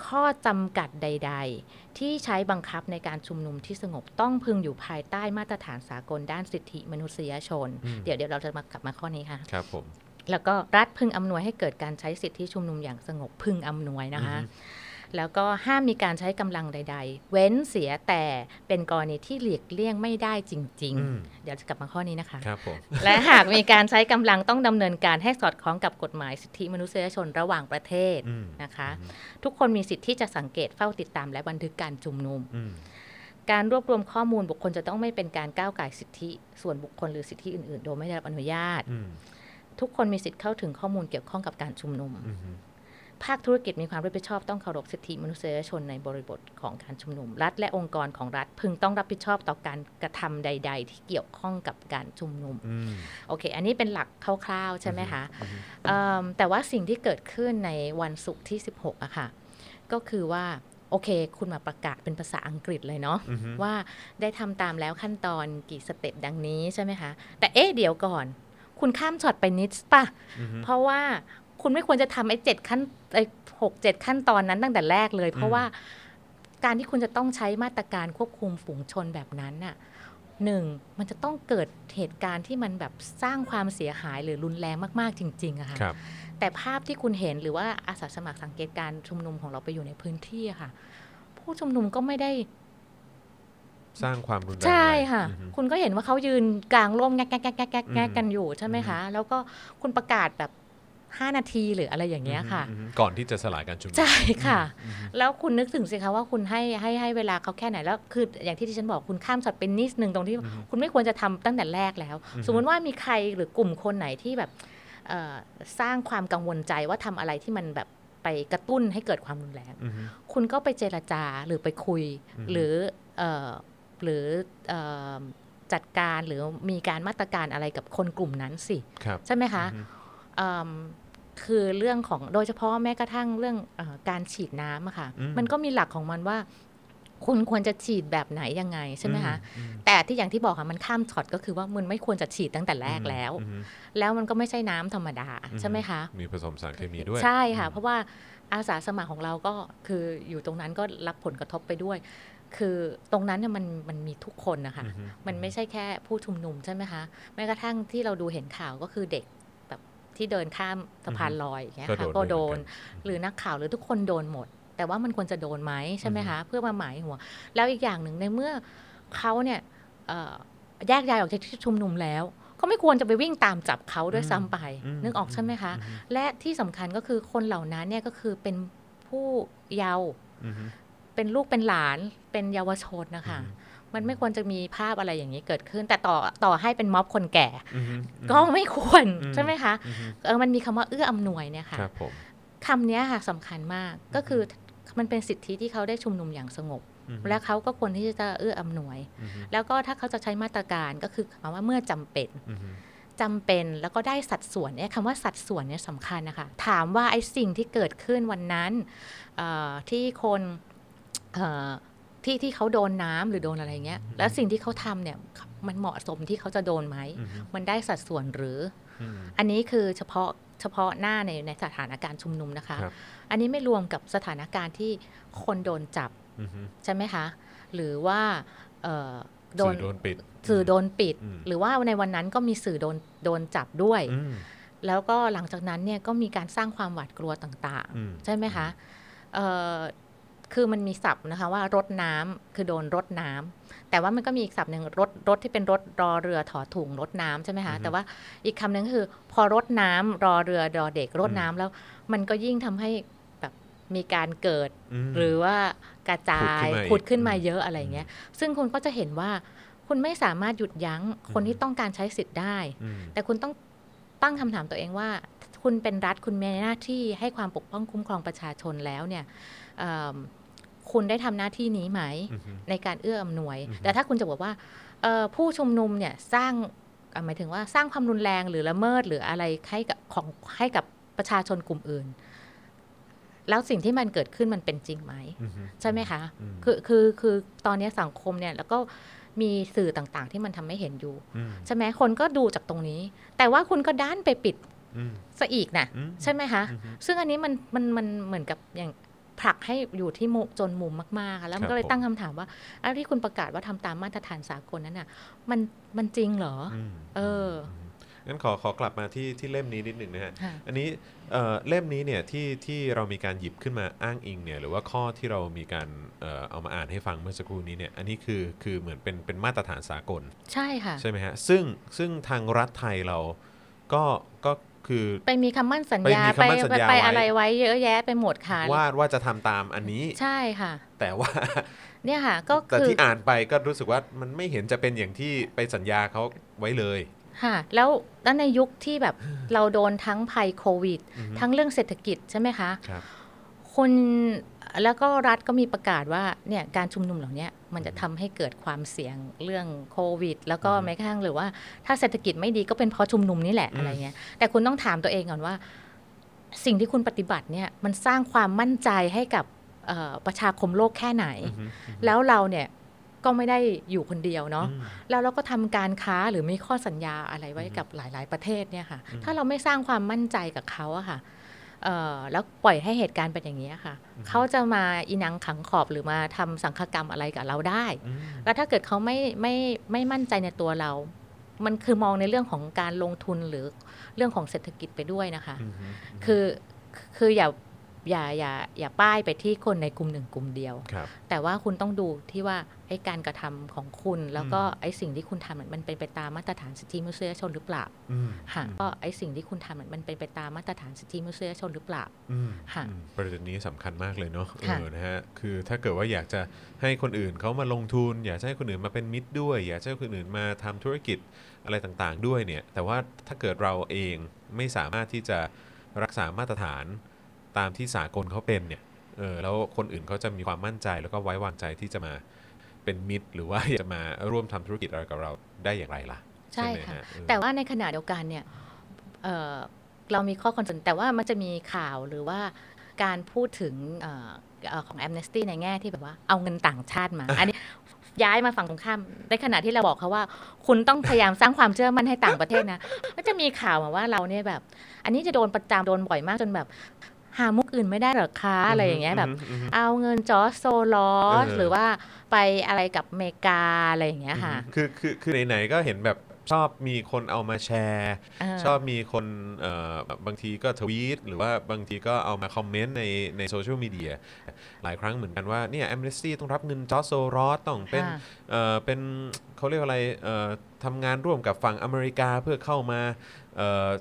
ข้อจำกัดใด ๆ ที่ใช้บังคับในการชุมนุมที่สงบต้องพึงอยู่ภายใต้มาตรฐานสากลด้านสิทธิมนุษยชนอืมเดี๋ยวเดี๋ยวเราจะมากลับมาข้อนี้ค่ะ ครับผม แล้วก็รัฐพึงอำนวยให้เกิดการใช้สิทธิชุมนุมอย่างสงบพึงอำนวยนะคะอือฮึแล้วก็ห้ามมีการใช้กำลังใด ๆ เว้นเสียแต่เป็นกรณีที่หลีกเลี่ยงไม่ได้จริงอืมๆเดี๋ยวจะกลับมาข้อนี้นะคะครับผมและหากมีการใช้กำลังต้องดำเนินการให้สอดคล้องกับกฎหมายสิทธิมนุษยชนระหว่างประเทศอืมนะคะ ทุกคนมีสิทธิที่จะสังเกตเฝ้าติดตามและบันทึกการชุมนุมอืมการรวบรวมข้อมูลบุคคลจะต้องไม่เป็นการก้าวไก่ายสิทธิ ส่วนบุคคลหรือสิทธิอื่น ๆ โดยไม่ได้รับอนุญาตอืม ทุกคนมีสิทธิ์เข้าถึงข้อมูลเกี่ยวข้องกับการชุมนุมอืมภาคธุรกิจมีความรับผิดชอบต้องเคารพสิทธิมนุษยชนในบริบทของการชุมนุม รัฐและองค์กรของรัฐพึงต้องรับผิดชอบต่อการกระทำใด ๆ ที่เกี่ยวข้องกับการชุมนุมอืมโอเค อันนี้เป็นหลักคร่าวๆ ใช่ไหมคะอืมเอิ่มแต่ว่าสิ่งที่เกิดขึ้นในวันศุกร์ที่ 16อะค่ะ ก็คือว่าโอเค คุณมาประกาศเป็นภาษาอังกฤษเลยเนาะอืมว่าได้ทำตามแล้วขั้นตอนกี่สเต็ปดังนี้ใช่ไหมคะ แต่เอ๊ะเดี๋ยวก่อน คุณข้ามช็อตไปนิดป่ะอืมเพราะว่าคุณไม่ควรจะทำไอ้เจ็ดขั้นไอ้หกเจ็ดขั้นตอนนั้นตั้งแต่แรกเลย เพราะว่าการที่คุณจะต้องใช้มาตรการควบคุมฝูงชนแบบนั้นน่ะหนึ่งมันจะต้องเกิดเหตุการณ์ที่มันแบบสร้างความเสียหายหรือรุนแรงมากๆจริงๆอะค่ะครับแต่ภาพที่คุณเห็นหรือว่าอาสาสมัครสังเกตการณ์ชุมนุมของเราไปอยู่ในพื้นที่อะค่ะ ผู้ชุมนุมก็ไม่ได้ สร้างความรุนแรงใช่อไรค่ะอืมคุณก็เห็นว่าเขายืนกลางร่มแงกแงกแงกแงกแงกแงกอืมกันอยู่ใช่ไหมคะ แล้วก็คุณประกาศแบบ5นาทีหรืออะไรอย่างเงี้ยค่ะอืมอืมก่อนที่จะสลายการชุมนุมใช่ค่ะ แล้วคุณนึกถึงสิคะว่าคุณให้ให้ให้เวลาเขาแค่ไหนแล้วคืออย่างที่ที่ฉันบอกคุณข้ามช็อตเป็นนิดนึงตรงที่อืมคุณไม่ควรจะทำตั้งแต่แรกแล้วอืมสมมติว่ามีใครหรือกลุ่มคนไหนที่แบบเอ่อสร้างความกังวลใจว่าทำอะไรที่มันแบบไปกระตุ้นให้เกิดความรุนแรงอืมคุณก็ไปเจรจาหรือไปคุยอืมหรือเอ่อ หรือเอ่อจัดการหรือมีการมาตรการอะไรกับคนกลุ่มนั้นสิครับใช่ไหมคะอืมเอิ่มคือเรื่องของโดยเฉพาะแม้กระทั่งเรื่องเออการฉีดน้ำอะค่ะอืมมันก็มีหลักของมันว่า คุณควรจะฉีดแบบไหนยังไงใช่ไหมคะอืมแต่ที่อย่างที่บอกค่ะมันข้ามช็อตก็คือว่ามันไม่ควรจะฉีดตั้งแต่แรกแล้วอืมแล้วมันก็ไม่ใช่น้ำธรรมดาอืมใช่ไหมคะ มีผสมสารเคมีด้วยใช่ค่ะ เพราะว่าอาสาสมัครของเราก็คืออยู่ตรงนั้นก็รับผลกระทบไปด้วย คือตรงนั้นเนี่ยมันมันมีทุกคนนะคะอือฮึมันไม่ใช่แค่ผู้ชุมนุมใช่ไหมคะแม้กระทั่งที่เราดูเห็นข่าวก็คือเด็กแบบที่เดินข้ามสะพานลอยอย่างเงี้ยก็ค่ะโดนก็โดด้วยนเหมือนกันหรือนักข่าวหรือทุกคนโดนหมด แต่ว่ามันควรจะโดนไหมใช่ไหมคะ เพื่อมาหมายหัว แล้วอีกอย่างหนึ่งในเมื่อเขาเนี่ยเอ่อแยกย้ายออกจากที่ชุมนุมแล้วก็ไม่ควรจะไปวิ่งตามจับเขาด้วยซ้ำไปอืมนึกออกใช่ไหมคะอืมและที่สำคัญก็คือคนเหล่านั้นเนี่ยก็คือเป็นผู้เยาว์อืมอืม เป็นลูกเป็นหลานเป็นเยาวชนนะคะอืมมันไม่ควรจะมีภาพอะไรอย่างนี้เกิดขึ้น แต่ต่อต่อให้เป็นม็อบคนแก่อืมอืมก็ไม่ควรอืมใช่ไหมคะอืมอืมเออมันมีคำว่าเอื้ออำนวยเนี่ยค่ะครับผมคำเนี้ยค่ะสำคัญมากก็คือมันเป็นสิทธิที่เขาได้ชุมนุมอย่างสงบอืมและเขาก็ควรที่จะเอื้ออำนวยอืมแล้วก็ถ้าเขาจะใช้มาตรการก็คือหมายว่าเมื่อจำเป็นอืมจำเป็นแล้วก็ได้สัดส่วนเนี่ยคำว่าสัดส่วนเนี่ยสำคัญนะคะ ถามว่าไอ้สิ่งที่เกิดขึ้นวันนั้นเอ่อที่คนเอ่อ ที่ที่เขาโดนน้ำหรือโดนอะไรเงี้ย แล้วสิ่งที่เขาทำเนี่ยมันเหมาะสมที่เขาจะโดนไหมอืมมันได้สัดส่วนหรืออืมอันนี้คือเฉพาะเฉพาะหน้าในในสถานการณ์ชุมนุมนะคะครับอันนี้ไม่รวมกับสถานการณ์ที่คนโดนจับอืมใช่ไหมคะ หรือว่าเอ่อโดนสื่อโดนปิดสื่อโดนปิดอืมหรือว่าในวันนั้นก็มีสื่อโดนโดนจับด้วยอืมแล้วก็หลังจากนั้นเนี่ยก็มีการสร้างความหวาดกลัวต่างอืมๆใช่ไหมคะเอ่อ คือมันมีศัพท์นะคะว่ารถน้ำคือโดนรถน้ำแต่ว่ามันก็มีอีกศัพท์หนึ่งรถรถที่เป็นรถรอเรือถอถุงรถน้ำใช่ไหมคะแต่ว่าอีกคำหนึ่งก็คือ พอรถน้ำรอเรือรอเด็กรถน้ำแล้ว มันก็ยิ่งทำให้แบบมีการเกิดมหรือว่ากระจายผุดขึ้นมาอีกผุดขึ้นมาอืมเยอะอะไรเงี้ย ซึ่งคุณก็จะเห็นว่าคุณไม่สามารถหยุดยั้งคนอืมที่ต้องการใช้สิทธิ์ได้อืมแต่คุณต้องตั้งคำถามตัวเองว่า คุณเป็นรัฐคุณมีหน้าที่ให้ความปกป้องคุ้มครองประชาชนแล้วเนี่ยเอิ่ม คุณได้ทำหน้าที่นี้ไหมอืมในการเอื้ออำนวยอือฮึแต่ถ้าคุณจะบอกว่าเอ่อผู้ชุมนุมเนี่ยสร้างอะหมายถึงว่าสร้างความรุนแรงหรือละเมิดหรืออะไรให้กับของให้กับประชาชนกลุ่มอื่น แล้วสิ่งที่มันเกิดขึ้นมันเป็นจริงไหมอืมใช่ไหมคะอืมคือคือคือตอนนี้สังคมเนี่ยแล้วก็มีสื่อต่างๆ ที่มันทำให้เห็นอยู่อืมใช่ไหมคนก็ดูจากตรงนี้ แต่ว่าคุณก็ด้านไปปิดอืมซะอีกนะอืมใช่ไหมคะอืมซึ่งอันนี้มันมันมันเหมือนกับอย่าง ผลักให้อยู่ที่มุมจนมุมมากๆค่ะแล้วมันก็เลยครับผมตั้งคำถามว่าอันที่คุณประกาศว่าทำตามมาตรฐานสากลนั้นน่ะมันมันจริงเหรออืมเอองั้นขอขอกลับมาที่ที่เล่มนี้นิดหนึ่งนะฮะค่ะอันนี้เอ่อเล่มนี้เนี่ยที่ที่เรามีการหยิบขึ้นมาอ้างอิงเนี่ยหรือว่าข้อที่เรามีการเอ่อเอามาอ่านให้ฟังเมื่อสักครู่นี้เนี่ยอันนี้คือคือเหมือนเป็นเป็นมาตรฐานสากล ใช่ค่ะ ใช่ไหมฮะ ซึ่งซึ่งทางรัฐไทยเราก็ก็ คือไปมีคำมั่นสัญญาไปมีคำมั่นสัญญาไปไว้อะไรไว้เยอะแยะไปหมดค่ะว่าว่าจะทำตามอันนี้ใช่ค่ะ แต่ว่าเนี่ยค่ะก็แต่คือที่อ่านไปก็รู้สึกว่ามันไม่เห็นจะเป็นอย่างที่ไปสัญญาเขาไว้เลยค่ะแล้วแล้วในยุคที่แบบเราโดนทั้งภัยโควิดอือฮึทั้งเรื่องเศรษฐกิจใช่ไหมคะครับคุณแล้วก็รัฐก็มีประกาศว่าเนี่ยการชุมนุมเหล่านี้ มันจะทำให้เกิดความเสี่ยงเรื่องโควิด แล้วก็อือฮึแม้กระทั่งหรือว่า ถ้าเศรษฐกิจไม่ดีก็เป็นเพราะชุมนุมนี่แหละอืมอะไรเงี้ยแต่คุณต้องถามตัวเองก่อนว่า สิ่งที่คุณปฏิบัติเนี่ยมันสร้างความมั่นใจให้กับเอ่อประชาคมโลกแค่ไหนอือฮึแล้วเราเนี่ยก็ไม่ได้อยู่คนเดียวเนาะอืมแล้วเราก็ทำการค้าหรือมีข้อสัญญาอะไรไว้กับหลาย ๆ ประเทศเนี่ยค่ะ ถ้าเราไม่สร้างความมั่นใจกับเขาอะค่ะเอ่อ แล้วปล่อยให้เหตุการณ์เป็นอย่างนี้ยค่ะ เขาจะมาอีนังขังขอบหรือมาทำสังฆกรรมอะไรกับเราได้อืมแล้วถ้าเกิดเขาไม่ไม่ไม่มั่นใจในตัวเรา มันคือมองในเรื่องของการลงทุนหรือเรื่องของเศรษฐกิจไปด้วยนะคะอืมคือคืออย่าอย่าอย่าอย่าป้ายไปที่คนในกลุ่มหนึ่งกลุ่มเดียวครับแต่ว่าคุณต้องดูที่ว่า ไอ้การกระทำของคุณ แล้วก็ไอ้สิ่งที่คุณทำมันเป็นไปตามมาตรฐานสิทธิมนุษยชนหรือเปล่าอืมค่ะก็ไอ้สิ่งที่คุณทำมันเป็นไปตามมาตรฐานสิทธิมนุษยชนหรือเปล่าอืมค่ะอืมประเด็นนี้สำคัญมากเลยเนาะเอค่ะอนะฮะคือถ้าเกิดว่าอยากจะให้คนอื่นเขามาลงทุน อยากจะให้คนอื่นมาเป็นมิตรด้วย อยากจะให้คนอื่นมาทำธุรกิจอะไรต่างๆ ด้วยเนี่ย แต่ว่าถ้าเกิดเราเองไม่สามารถที่จะรักษามาตรฐานตามที่สากลเขาเป็นเนี่ยเออแล้วคนอื่นเขาจะมีความมั่นใจแล้วก็ไว้วางใจที่จะมา เป็นมิตร หรือว่าจะมาร่วมทำธุรกิจอะไรกับเราได้อย่างไรล่ะ ใช่ไหมค่ะฮเออแต่ว่าในขณะเดียวกันเนี่ยเอ่อเรามีข้อคอนเซิร์นแต่ว่ามันจะมีข่าวหรือว่าการพูดถึงเอ่อเอ่อของ Amnesty ในแง่ที่แบบว่าเอาเงินต่างชาติมา อันนี้ย้ายมาฝั่งตรงข้าม ในขณะที่เราบอกเขาว่า คุณต้องพยายามสร้างความเชื่อมั่นให้ต่างประเทศนะก็จะมีข่าวมาว่าเราเนี่ยแบบ อันนี้จะโดนประจำโดนบ่อยมากจนแบบ หามุกอื่นไม่ได้เหรอคะอะไรอย่างเงี้ยแบบอืมเอาเงินจอร์จโซลอสเออหรือว่าไปอะไรกับอเมริกาอะไรอย่างเงี้ยค่ะ คือคือคือไหนๆก็เห็นแบบชอบมีคนเอามาแชร์เออชอบมีคนเอ่อบางทีก็ทวีตหรือว่าบางทีก็เอามาคอมเมนต์ในในโซเชียลมีเดียหลายครั้งเหมือนกันว่าเนี่ย Amnesty ต้องรับเงินจอร์จโซรอสต้องเป็นค่ะเอ่อเป็นเขาเรียกว่าอะไรเอ่อทำงานร่วมกับฝั่งอเมริกาเพื่อเข้ามาเอ่อ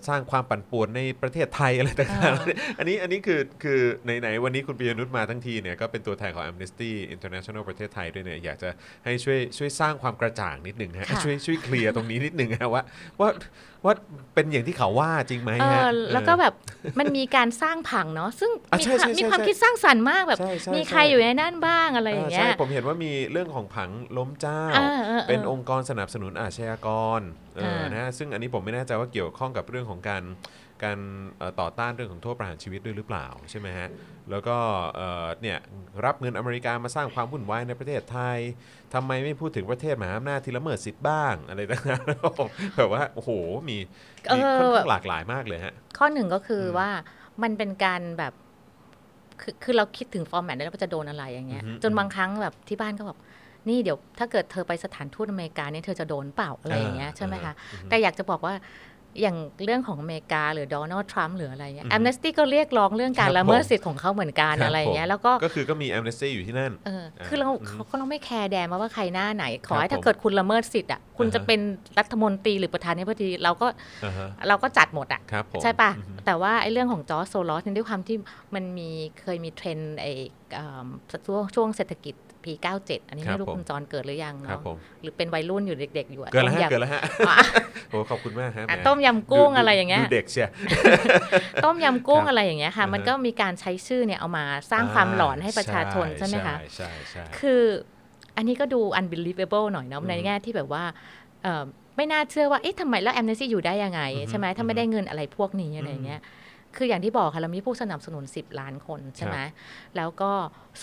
สร้างความปั่นป่วนในประเทศไทยอะไรต่างๆ อันนี้อันนี้คือคือไหนๆวันนี้คุณปิยนุชมาทั้งทีเนี่ยก็เป็นตัวแทนของ Amnesty International ประเทศไทยด้วยเนี่ยอยากจะให้ช่วยช่วยสร้างความกระจ่างนิดหนึ่งฮะค่ะช่วยช่วย clear ตรงนี้นิดหนึ่งฮะว่าว่าว่าเป็นอย่างที่เขาว่าจริงไหมเอฮะอแล้วก็แบบมันมีการสร้างผังเนาะซึ่งอะมีใช่ความใช่มีใช่ความใช่คิดสร้างสรรค์มากแบบใช่ใช่มีใช่ใครอยู่ในนั่นบ้างอะไรอย่างเงี้ใช่ยผมเห็นว่ามีเรื่องของผังล้มเจ้าเออเออเออเป็นองค์กรสนับสนุนอาชญากร เอออ่านนะฮะซึ่งอันนี้ผมไม่แน่ใจว่าเกี่ยวข้องกับเรื่องของการการเอ่อต่อต้านเรื่องของโทษประหารชีวิตด้วยหรือเปล่าใช่ไหมฮะ แล้วก็เอ่อเนี่ยรับเงินอเมริกามาสร้างความวุ่นวายในประเทศไทยทำไมไม่พูดถึงประเทศมหาอำนาจที่ละเมิดสิทธิ์บ้างอะไรต่างๆแบบว่าโอ้โหมีเอมีอค่อนข้างหลากหลายมากเลยฮะ ข้อหนึ่งก็คืออมว่ามันเป็นการแบบคือคือเราคิดถึง format แล้วว่าจะโดนอะไรอย่างเงี้ยอือฮึจนบางครั้งแบบที่บ้านก็แบบ นี่เดี๋ยวถ้าเกิดเธอไปสถานทูตอเมริกาเนี่ยเธอจะโดนเปล่าอะไรอย่างเงี้ยใช่ไหมคะอือฮึแต่อยากจะบอกว่าอย่างเรื่องของอเมริกาหรือโดนัลด์ทรัมป์หรืออะไรเงี้ยอือฮึแอมเนสตี้ก็เรียกร้องเรื่องกาครรับละเมิดผมสิทธิ์ของเขาเหมือนกันครับอะไรอย่างเงี้ผยมแล้วก็ก็คือก็มี Amnesty อยู่ที่นั่นเอออ่าคือเราอืมเขาก็เราไม่แคร์แดนมาว่าใครหน้าไหน ขอครับให้ถ้าผมเกิดคุณละเมิดสิทธิ์อะคุณอ่าฮะจะเป็นรัฐมนตรีหรือประธานาธิบดีเราก็อ่าฮะเราก็จัดหมดอะครับผมใช่ปะอือฮึแต่ว่าไอ้เรื่องของจอร์จโซลอสเนี่ยด้วยความที่มันมีเคยมีเทรนด์ไอ้เอิ่มช่วงช่วงเศรษฐกิจ ปี97 อันนี้ครับไม่รู้ผมคุณจรเกิดหรือยังครับเนาะผมหรือเป็นวัยรุ่นอยู่เด็ก ๆ อยู่อะเกินแล้วฮะต้มยำเกินแล้วฮะอะโอ้ขอบคุณมากฮะอะแหต้มยำกุ้งดูอะไรอย่างเงี้ยดูเด็กเชียต้มยำกุ้งครับอะไรอย่างเงี้ยค่ะอ่าฮะมันก็มีการใช้ชื่อเนี่ยเอามาสร้างความหลอนให้ประชาชนใช่ไหมคะใช่ใช่ใช่คืออันนี้ก็ดู unbelievable หน่อยเนาะอืมในแง่ที่แบบว่าเอ่อไม่น่าเชื่อว่าเอ๊ะทำไมแล้ว Amnesty อยู่ได้ยังไงอือฮึใช่ไหมถ้าไม่ได้เงินอะไรพวกนี้อะไรอย่างเงี้ยคืออย่างที่บอกค่ะเรามีผู้สนับสนุน 10 ล้านคนใช่ไหมแล้วก็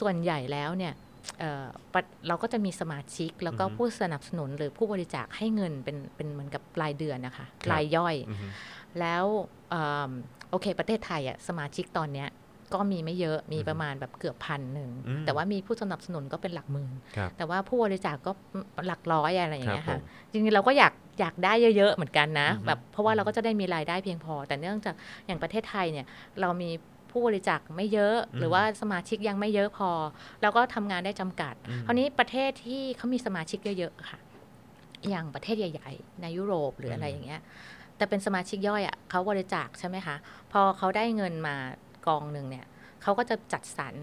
ส่วนใหญ่แล้วเนี่ย เอ่อปะเราก็จะมีสมาชิก แล้วก็อือฮึผู้สนับสนุนหรือผู้บริจาคให้เงินเป็นเป็นเหมือนกับรายเดือนนะคะครับรายย่อยอือฮึแล้วเอิ่มโอเค ประเทศไทยอะสมาชิกตอนเนี้ยก็มีไม่เยอะมีประมาณแบบเกือบพันหนึ่งอืมแต่ว่ามีผู้สนับสนุนก็เป็นหลักหมื่นครับแต่ว่าผู้บริจาคก็หลักร้อยอะไรอย่างเงี้ยครัค่ะบผมจริงๆเราก็อยากอยากได้เยอะๆเหมือนกันนะอือฮึแบบเพราะว่าเราก็จะได้มีรายได้เพียงพอ แต่เนื่องจากอย่างประเทศไทยเนี่ยเรามี ผู้บริจาคไม่เยอะ หรือว่าสมาชิกยังไม่เยอะพอ แล้วก็ทำงานได้จำกัดอืมคราวนี้ประเทศที่เขามีสมาชิกเยอะๆค่ะ อย่างประเทศใหญ่ ๆ ในยุโรปหรืออะไรอย่างเงี้ยแต่เป็นสมาชิกย่อยอะ่ะเขาบริจาคใช่ไหมคะ พอเขาได้เงินมากองหนึ่งเนี่ยเขาก็จะจัดสรร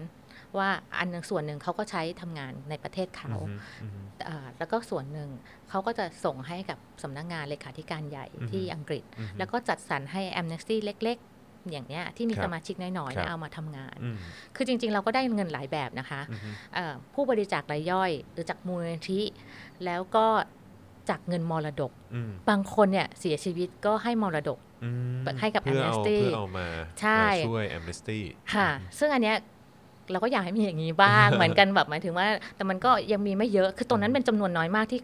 ว่าอันหนึ่งส่วนหนึ่งเขาก็ใช้ทำงานในประเทศเขาอือฮึอือฮึอ่าแล้วก็ส่วนหนึ่งเขาก็จะส่งให้กับสำนักงานเลขาธิการใหญ่อือฮึที่อังกฤษอือฮึแล้วก็จัดสรรให้ Amnesty เล็กๆ อย่างเนี้ยที่มีครับสมาชิกน้อยๆครับเนี่ยเอามาทำงานอืมคือจริง ๆ เราก็ได้เงินหลายแบบนะคะอือฮึเอ่อผู้บริจาครายย่อย หรือจากมูลนิธิแล้วก็จากเงินมรดกอืมบางคนเนี่ยเสียชีวิตก็ให้มรดกอืมให้กับเพื่อเอา Amnesty เพื่อเอามาใช่มาช่วย Amnesty ค่ะ ซึ่งอันเนี้ยเราก็อยากให้มีอย่างนี้บ้าง เหมือนกันแบบหมายถึงว่า แต่มันก็ยังมีไม่เยอะ คือตรงนั้นเป็นจำนวนน้อยมากที่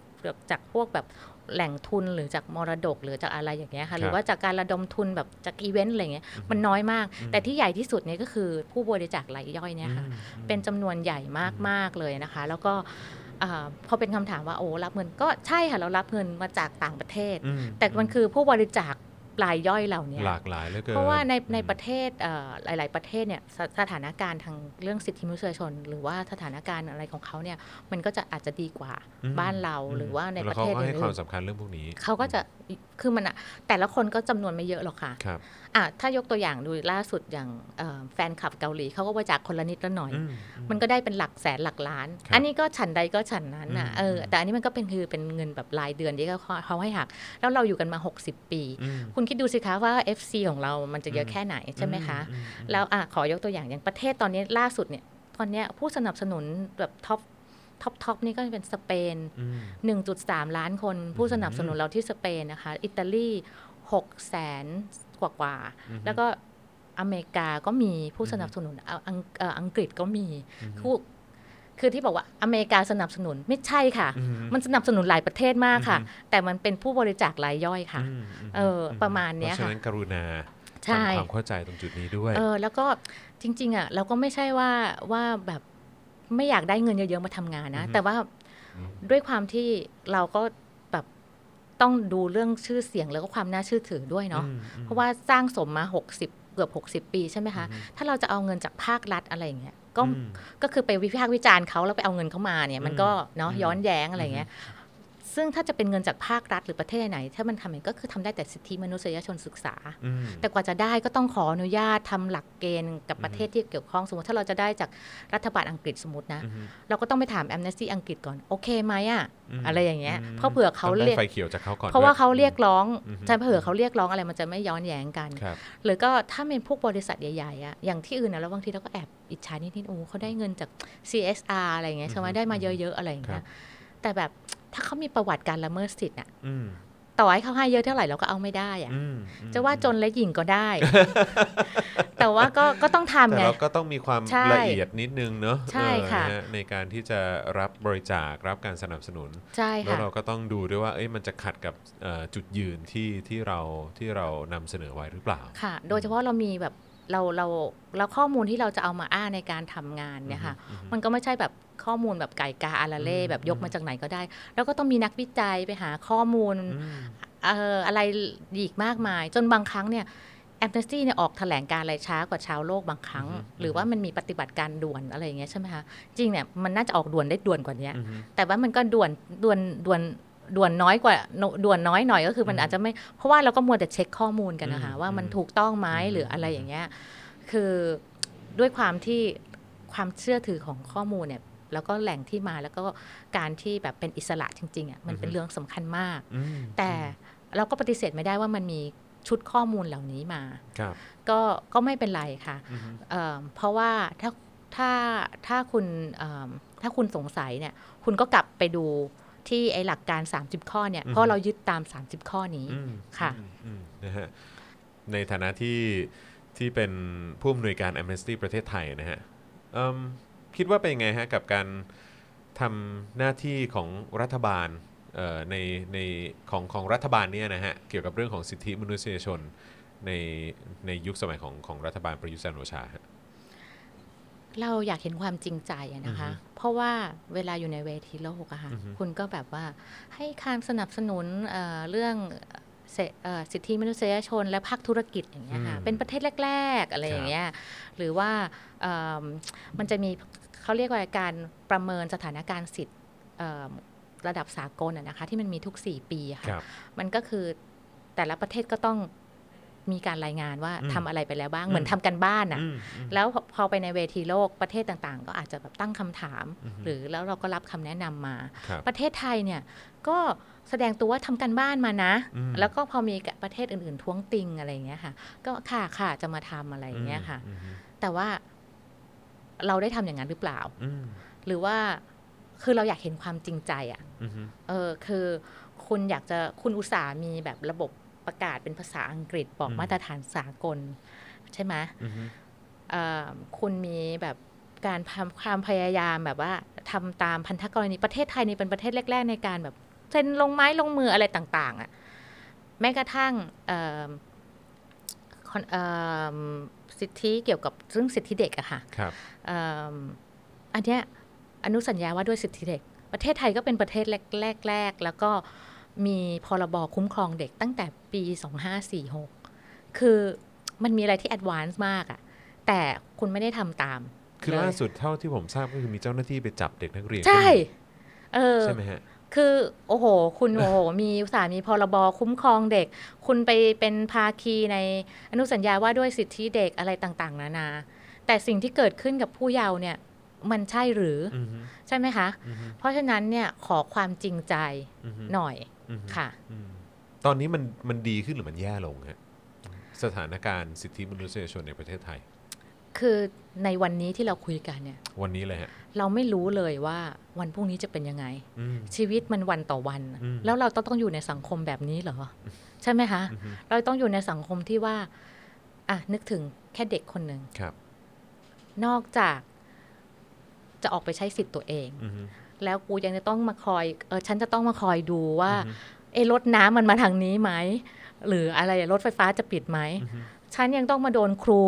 จากพวกแบบ แหล่งทุนหรือจากมรดกหรือจากอะไรอย่างเงี้ยค่ะหรือว่าจากการระดมทุนแบบจากอีเวนต์อะไรเงี้ยมันน้อยมากอืมแต่ที่ใหญ่ที่สุดเนี่ยก็คือผู้บริจาครายย่อยเนี่ยค่ะอืมเป็นจำนวนใหญ่มากๆเลยนะคะ แล้วก็อาพอเป็นคำถามว่าโอ้รับเงินก็ใช่ค่ะเรารับเงินมาจากต่างประเทศอืมแต่มันคือผู้บริจาค รายย่อยเหล่านี้หลากหลายเหลือเกินเพราะว่าในในอืมประเทศเอ่อหลาย ๆ ประเทศเนี่ยสสถานการณ์ทางเรื่องสิทธิมนุษยชน หรือว่าสถานการณ์อะไรของเขาเนี่ยมันก็จะอาจจะดีกว่าอืมบ้านเราอืมหรือว่าในแล้ปวระเทศเขาก็ให้ความอื่นสำคัญเรื่องพวกนี้ๆเขาก็จะ คือมันอะแต่ละคนก็จำนวนไม่เยอะหรอกค่ะครับอะถ้ายกตัวอย่างดูล่าสุดอย่างเอ่อแฟนคลับเกาหลีเขาก็บริจาคคนละนิดละหน่อยอืมมันก็ได้เป็นหลักแสนหลักล้านครับอันนี้ก็ฉันใดก็ฉันนั้นอะอืมเออแต่อันนี้มันก็เป็นคือเป็นเงินแบบรายเดือนที่เขาเขาให้หัก แล้วเราอยู่กันมา 60 ปีอืมคุณคิดดูสิคะว่า FC ของเรามันจะเยอะแค่ไหนใช่ไหมคะอืมอืมแล้วอะขอยกตัวอย่างอย่างประเทศตอนนี้ล่าสุดเนี่ยตอนเนี้ยผู้สนับสนุนแบบ top top top นี่ก็เป็นสเปนอืม1.3 ล้านคนผู้สนับสนุนเราที่สเปนนะคะ อิตาลี6แสนกว่ากว่าๆอืมแล้วก็อเมริกาก็มีผู้สนับสนุนเอาอังเอ่ออังกฤษก็มีคือคือที่บอกว่าอเมริกาสนับสนุนไม่ใช่ค่ะอืมมันสนับสนุนหลายประเทศมากค่ะอืมแต่มันเป็นผู้บริจาครายย่อยค่ะอืมมเออประมาณเนี้ยเพราะฉะค่ะนั้นกรุณาใช่ทำความเข้าใจตรงจุดนี้ด้วย เออแล้วก็จริง ๆอะเราก็ไม่ใช่ว่าว่าแบบ ไม่อยากได้เงินเยอะๆมาทำงานนะ แต่ว่าด้วยความที่เราก็แบบต้องดูเรื่องชื่อเสียงแล้วก็ความน่าเชื่อถือด้วยเนาะอืมอืมเพราะว่าสร้างสมมา 60 เกือบ 60 ปีใช่ไหมคะ ถ้าเราจะเอาเงินจากภาครัฐอะไรอย่างเงี้ยก็อืมก็คือไปวิพากษ์วิจารณ์เขาแล้วไปเอาเงินเขามาเนี่ย มันก็เนาะย้อนแย้งอะไรอย่างเงี้ย ซึ่งถ้าจะเป็นเงินจากภาครัฐหรือประเทศไหน ถ้ามันทำอย่างนี้ก็คือทำได้แต่สิทธิมนุษยชนศึกษาอืมแต่กว่าจะได้ก็ต้องขออนุญาตทำหลักเกณฑ์กับประเทศที่เกี่ยวข้องสมมติถ้าเราจะได้จากรัฐบาลอังกฤษสมมตินะอืมเราก็ต้องไปถามแอมเนสตี้อังกฤษก่อน โอเคไหมอะอืมอะไรอย่างเงี้ยอืมเพราะเผื่อเขาต้องได้เรียกไฟเขียวจากเขาก่อนเพราะว่าด้วยเขาเรียกร้องอืมใช่เผื่อเขาเรียกร้องอะไรมันจะไม่ย้อนแย้งกันครับหรือก็ถ้าเป็นพวกบริษัทใหญ่ๆอะอย่างที่อื่นนะแล้วบางทีเราก็แอบอิจฉานิดๆโอ้เขาได้เงินจาก CSR อะไรอย่างเงี้ยใช่ไหมได้มาเยอะๆอะไรอย่างครัเงี้บยแต่แบบ ถ้าเขามีประวัติการละเมิดสิทธิ์อะอืมต่อให้เขาให้เยอะเท่าไหร่เราก็เอาไม่ได้อะอืมอืมจะว่าจนและหญิงก็ได้ แต่ว่าก็ก็ต้องทำแต่ไงเราก็ต้องมีความใช่ละเอียดนิดนึงเนอะใช่เออค่ะนฮในการที่จะรับบริจาครับการสนับสนุนใช่แล้วค่ะเราก็ต้องดูด้วยว่าเอ้ยมันจะขัดกับเอ่อจุดยืนที่ที่เราที่เรานำเสนอไว้หรือเปล่าค่ะ โดยเฉพาะเรามีแบบ เราเราแล้วข้อมูลที่เราจะเอามาอ้างในการทำงานเนี่ยค่ะมันก็ไม่ใช่แบบข้อมูลแบบไก่กาอาราเล่อืมแบบยกมาจากไหนก็ได้ แล้วก็ต้องมีนักวิจัยไปหาข้อมูลอืมเอ่ออะไรอีกมากมาย จนบางครั้งเนี่ยแอมเนสตี้เนี่ยออกแถลงการอะไรช้ากว่าชาวโลกบางครั้ง หรือว่ามันมีปฏิบัติการด่วนอะไรอย่างเงี้ยใช่ไหมคะจริงเนี่ยมันน่าจะออกด่วนได้ด่วนกว่านี้อืมแต่ว่ามันก็ด่วนด่วนด่วน ด่วนน้อยกว่าด่วนน้อยหน่อยก็คือมันอาจจะไม่ เพราะว่าเราก็มัวแต่เช็คข้อมูลกันนะคะอืมว่ามันอืมถูกต้องไหมหรืออะไรอย่างเงี้ยคือด้วยความที่ความเชื่อถือของข้อมูลเนี่ยแล้วก็แหล่งที่มาแล้วก็การที่แบบเป็นอิสระจริงๆอะมันเป็นเรื่องสำคัญมากอืมแต่เราก็ปฏิเสธไม่ได้ว่ามันมีชุดข้อมูลเหล่านี้มาครับก็ก็ไม่เป็นไรค่ะอืมเอ่อเพราะว่าถ้าถ้าถ้าคุณเอิ่มถ้าคุณสงสัยเนี่ย คุณก็กลับไปดู ที่ไอหลักการ 30 ข้อเนี่ยเพราะเรายึดตาม 30 ข้อนี้อืมค่ะอืมอืมนะฮะในฐานะที่ที่เป็นผู้อำนวยการ Amnesty ประเทศไทยนะฮะเอิ่มคิดว่าเป็นยังไงฮะกับการทำหน้าที่ของรัฐบาลเอ่อในในของของรัฐบาลเนี่ยนะฮะเกี่ยวกับเรื่องของสิทธิมนุษยชนในในยุคสมัยของของรัฐบาลประยุทธ์จันทร์โอชาฮะ เราอยากเห็นความจริงใจอะนะคะอือฮึเพราะว่าเวลาอยู่ในเวทีโลกอะค่ะอือฮึคุณก็แบบว่าให้การสนับสนุนเอ่อเรื่องเสเอ่อสิทธิมนุษยชนและภาคธุรกิจอย่างเงี้ยค่ะอืมเป็นประเทศแรก ๆ อะไรอย่างเงี้ย หรือว่าเอิ่มมันจะมีเขาเรียกว่าการประเมินสถานการณ์สิทธิ์เอิ่มระดับสากลอะนะคะที่มันมีทุก 4 ปีอะค่ะครับมันก็คือแต่ละประเทศก็ต้อง มีการรายงานว่าอืมทำอะไรไปแล้วบ้างเหมือนทำกันบ้านอะอืมอืมแล้วพอพอไปในเวทีโลกประเทศต่างๆ ก็อาจจะแบบตั้งคำถามอือฮึหรือแล้วเราก็รับคำแนะนำมาครับประเทศไทยเนี่ยก็แสดงตัวว่าทำกันบ้านมานะอืมแล้วก็พอมีประเทศอื่นๆ ท้วงติงอะไรอย่างเงี้ยค่ะ ก็ค่ะค่ะจะมาทำอะไรอย่างเงี้ยค่ะอืมอืมแต่ว่าเราได้ทำอย่างนั้นหรือเปล่าอืมหรือว่าคือเราอยากเห็นความจริงใจอะ่ะอืมอืมเออคือคุณอยากจะคุณอุตสาห์มีแบบระบบ ประกาศเป็นภาษาอังกฤษบอกมาตรฐานสากล ใช่ไหมอืมเอ่อคุณมีแบบการทำความพยายามแบบว่าทำตามพันธกรณีประเทศไทยนี่เป็นประเทศแรก ๆ ในการแบบเซ็นลงไม้ลงมืออะไรต่างๆอะ่ะแม้กระทั่งเอ่อคอนเอ่อสิทธิเกี่ยวกับเรื่องสิทธิเด็กอะค่ะครับเอิ่มอันเนี้ยอนุสัญญาว่าด้วยสิทธิเด็ก ประเทศไทยก็เป็นประเทศแรกๆแล้วก็ มีพรบคุ้มครองเด็กตั้งแต่ปี 2546 คือมันมีอะไรที่แอดวานซ์มากอะแต่คุณไม่ได้ทำตาม คือเลยล่าสุดเท่าที่ผมทราบก็คือมีเจ้าหน้าที่ไปจับเด็กนักเรียน ใช่ เออ ใช่ไหมฮะ คือ โอ้โห คุณโอ้โห มีอุตสาห์มีพรบคุ้มครองเด็ก คุณไปเป็นภาคีในอนุสัญญาว่าด้วยสิทธิเด็กอะไรต่างๆ นานา แต่สิ่งที่เกิดขึ้นกับผู้เยาว์เนี่ย มันใช่หรืออืมใช่ไหมคะอืมเพราะฉะนั้นเนี่ยขอความจริงใจอืมหน่อยอืมค่ะอืมตอนนี้มันมันดีขึ้นหรือมันแย่ลงฮะสถานการณ์สิทธิมนุษยชนในประเทศไทย คือในวันนี้ที่เราคุยกันเนี่ย วันนี้เลยฮะเราไม่รู้เลยว่าวันพรุ่งนี้จะเป็นยังไงอืมชีวิตมันวันต่อวันอืมแล้วเราต้องต้องอยู่ในสังคมแบบนี้เหรอใช่ไหมคะ เราต้องอยู่ในสังคมที่ว่า อะนึกถึงแค่เด็กคนหนึ่งครับนอกจาก จะออกไปใช้สิทธิ์ตัวเองอือฮึแล้วกูยังจะต้องมาคอยเออฉันจะต้องมาคอยดูว่าอือฮึเอะรถน้ำมันมาทางนี้ไหมหรืออะไรรถไฟฟ้าจะปิดไหมอือฮึฉันยังต้องมาโดนครู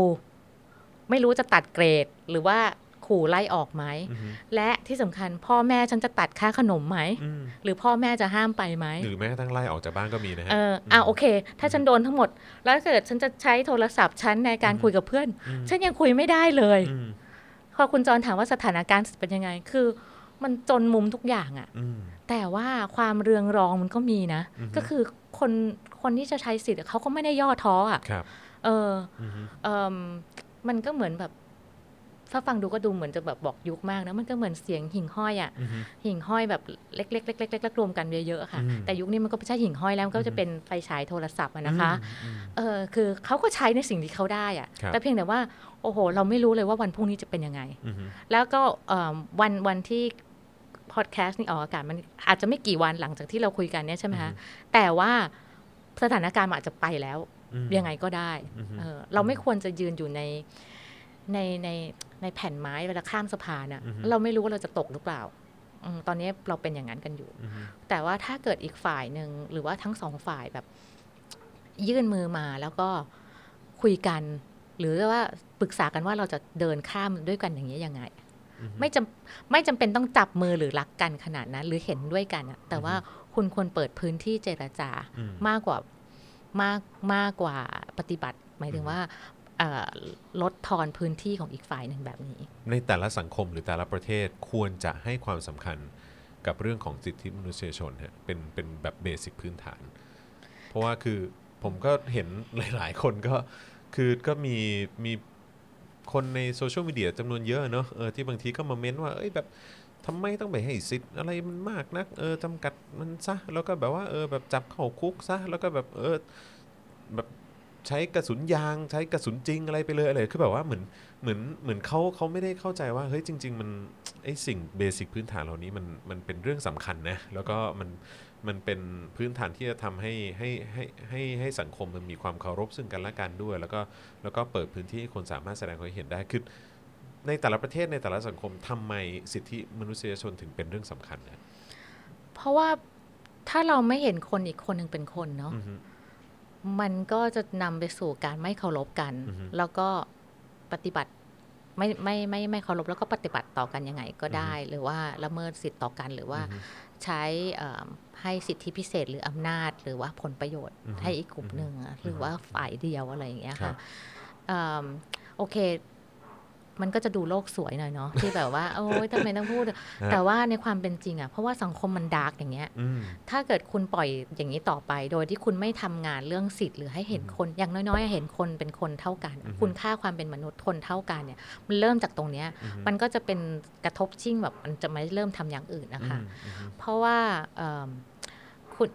ไม่รู้จะตัดเกรดหรือว่าขู่ไล่ออกไหมอือฮึและที่สำคัญพ่อแม่ฉันจะตัดค่าขนมไหมอืมหรือพ่อแม่จะห้ามไปไหม หรือแม้กระทั่งไล่ออกจากบ้านก็มีนะฮะเอออะโอเค ถ้าฉันโดนทั้งหมด แล้วถ้าเกิดฉันจะใช้โทรศัพท์ฉันในการคุยกับเพื่อนอืมฉันยังคุยไม่ได้เลยอืม พอคุณจรถามว่าสถานการณ์เป็นยังไง คือมันจนมุมทุกอย่างอะอืมแต่ว่าความเรืองรองมันก็มีนะอือฮึก็คือคนคนที่จะใช้สิทธิ์เขาก็ไม่ได้ย่อท้ออะครับเอออือฮึเอมมันก็เหมือนแบบ ถ้าฟังดูก็ดูเหมือนจะแบบบอกยุคมากนะมันก็เหมือนเสียงหิ่งห้อยอะอือฮึหิ่งห้อยแบบเล็กๆเล็กๆเล็กๆรวมกันเยอะๆอะค่ะอืมแต่ยุคนี้มันก็ไม่ใช่หิ่งห้อยแล้วมันก็อือฮึจะเป็นไฟฉายโทรศัพท์อะนะคะอืมเออคือเขาก็ใช้ในสิ่งที่เขาได้อะครับแต่เพียงแต่ว่าโอ้โห เราไม่รู้เลยว่าวันพรุ่งนี้จะเป็นยังไงอืมอืมแล้วก็เอิ่มวันวันที่พอดแคสต์นี่ออกอากาศมันอาจจะไม่กี่วันหลังจากที่เราคุยกันเนี่ยใช่ไหมคะแต่ว่าสถานการณ์มันอาจจะไปแล้วอืมยังไงก็ได้อือฮึเออเราไม่ควรจะยืนอยู่ใน ในในในแผ่นไม้เวลาข้ามสะพานอะอือฮึเราไม่รู้ว่าเราจะตกหรือเปล่าอืมตอนนี้เราเป็นอย่างนั้นกันอยู่อืมแต่ว่าถ้าเกิดอีกฝ่ายหนึ่งหรือว่าทั้งสองฝ่ายแบบ ยื่นมือมาแล้วก็คุยกัน หรือว่าปรึกษากันว่าเราจะเดินข้ามด้วยกันอย่างนี้ยยังไงอือฮึไม่จำไม่จำเป็นต้องจับมือหรือรักกันขนาดนั้น หรือเห็นด้วยกันอะแต่ว่าคุณควรเปิดพื้นที่เจรจาอืมมากกว่ามากมากกว่าปฏิบัติ หมายถึงว่าเอ่อ ลดทอนพื้นที่ของอีกฝ่ายหนึ่งแบบนี้ ในแต่ละสังคมหรือแต่ละประเทศควรจะให้ความสำคัญกับเรื่องของสิทธิมนุษยชนฮะเป็นเป็นแบบเบสิกพื้นฐาน เพราะว่าคือผมก็เห็นหลาย ๆ คนก็คือก็มีมีคนในโซเชียลมีเดียจำนวนเยอะเนอะเออที่บางทีก็มาเม้นว่าเอ้ยแบบทำไมต้องไปให้สิทธิ์อะไรมันมากนักเออจำกัดมันซะแล้วก็แบบว่าเออแบบจับเข้าคุกซะแล้วก็แบบเออแบบ ใช้กระสุนยางใช้กระสุนจริงอะไรไปเลยอะไรคือแบบว่าเหมือนเหมือนเหมือนเขาเขาไม่ได้เข้าใจว่าเฮ้ยจริง ๆ มันไอสิ่งเบสิกพื้นฐานเหล่านี้มันมันเป็นเรื่องสำคัญนะแล้วก็มันมันเป็นพื้นฐานที่จะทำให้ให้ให้ให้ให้สังคมมันมีความเคารพซึ่งกันและกันด้วย แล้วก็แล้วก็เปิดพื้นที่ให้คนสามารถแสดงความเห็นได้คือในแต่ละประเทศในแต่ละสังคมทำไมสิทธิมนุษยชนถึงเป็นเรื่องสำคัญนะเพราะว่าถ้าเราไม่เห็นคนอีกคนหนึ่งเป็นคนเนาะอือฮึ มันก็จะนำไปสู่การไม่เคารพกันอือฮึแล้วก็ปฏิบัติไม่ไม่ไม่ไม่เคารพแล้วก็ปฏิบัติต่อกันยังไงก็ได้ หรือว่าละเมิดสิทธิ์ต่อกันหรือว่าอือฮึใช้เอิ่มให้สิทธิพิเศษหรืออำนาจ หรือว่าผลประโยชน์อือฮึให้อีกกลุ่มหนึ่งอะหรือว่าฝ่ายเดียวอะไรอย่างเงี้ยครัค่ะบเอิ่มโอเค มันก็จะดูโลกสวยหน่อยเนาะที่แบบว่า โอ้ยทำไมต้องพูด แต่ว่าในความเป็นจริงอะเพราะว่าสังคมมันดาร์กอย่างเงี้ยอืมถ้าเกิดคุณปล่อยอย่างนี้ต่อไป โดยที่คุณไม่ทำงานเรื่องสิทธิ์หรือให้เห็นคน อย่างน้อยๆ เห็นคนเป็นคนเท่ากันอือฮึคุณค่าความเป็นมนุษย์คนเท่ากันเนี่ย มันเริ่มจากตรงเนี้ยอือฮึมันก็จะเป็นกระทบชิ่งแบบมันจะไม่เริ่มทำอย่างอื่นนะคะอืมอืมเพราะว่าเอิ่มคุณ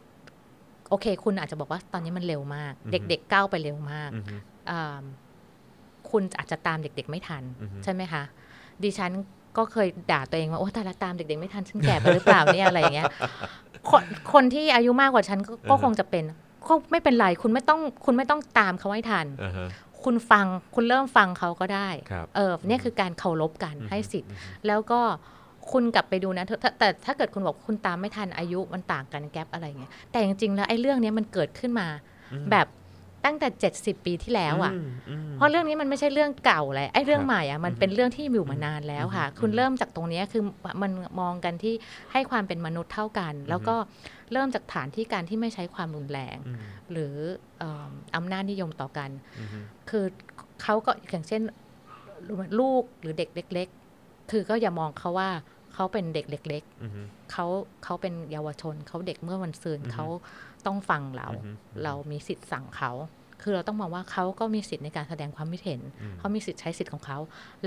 โอเค คุณอาจจะบอกว่าตอนนี้มันเร็วมากอือฮึเด็กๆก้าวไปเร็วมากอืมอืมอ่า คุณอาจจะตามเด็ก ๆ ไม่ทันอือฮึใช่ไหมคะ ดิฉันก็เคยด่าตัวเองว่า โอ้ตายละตามเด็ก ๆ ไม่ทัน ฉันแก่ไปหรือเปล่าเนี่ยอะไรอย่างเงี้ยคนคนที่อายุมากกว่าฉันก็ก็อือฮะคงจะเป็นก็ไม่เป็นไรคุณไม่ต้องคุณไม่ต้องตามเขาให้ทันอ่าฮะคุณฟังคุณเริ่มฟังเขาก็ได้ครับเออเนี่ยคือการเคารพกันอือฮึให้สิทธิ์อือฮึแล้วก็คุณกลับไปดูนะถ้าถ้าแต่ถ้าเกิดคุณบอกคุณตามไม่ทันอายุมันต่างกันแกลบอะไรเงี้ยแต่จริงๆแล้วไอ้เรื่องเนี้ยมันเกิดขึ้นมาอืมแบบ ตั้งแต่ 70 ปีที่แล้วอะมมเพราะเรื่องนี้มันไม่ใช่เรื่องเก่าเลยไอ้เรื่อครับงใหม่อะมันอือฮึเป็นเรื่องที่อยู่มานานแล้วค่ะอือฮึคุณเริ่มจากตรงเนี้ยคือมันมองกันที่ให้ความเป็นมนุษย์เท่ากัน แล้วก็เริ่มจากฐานที่การที่ไม่ใช้ความรุนแรงอืมหรือเอิ่มอำนาจนิยมต่อกันอืมคือเขาก็อย่างเช่นลูกหรือเด็กเล็ก ๆ คือก็อย่ามองเขาว่าเขาเป็นเด็กเล็กอืมๆเขาเขาเป็นเยาวชนเขาเด็กเมื่อวันซืนอือฮึเขา ต้องฟังเราอือฮึเรามีสิทธิ์สั่งเขา คือเราต้องมองว่าเขาก็มีสิทธิ์ในการแสดงความคิดเห็นอืมเขามีสิทธิ์ใช้สิทธิ์ของเขา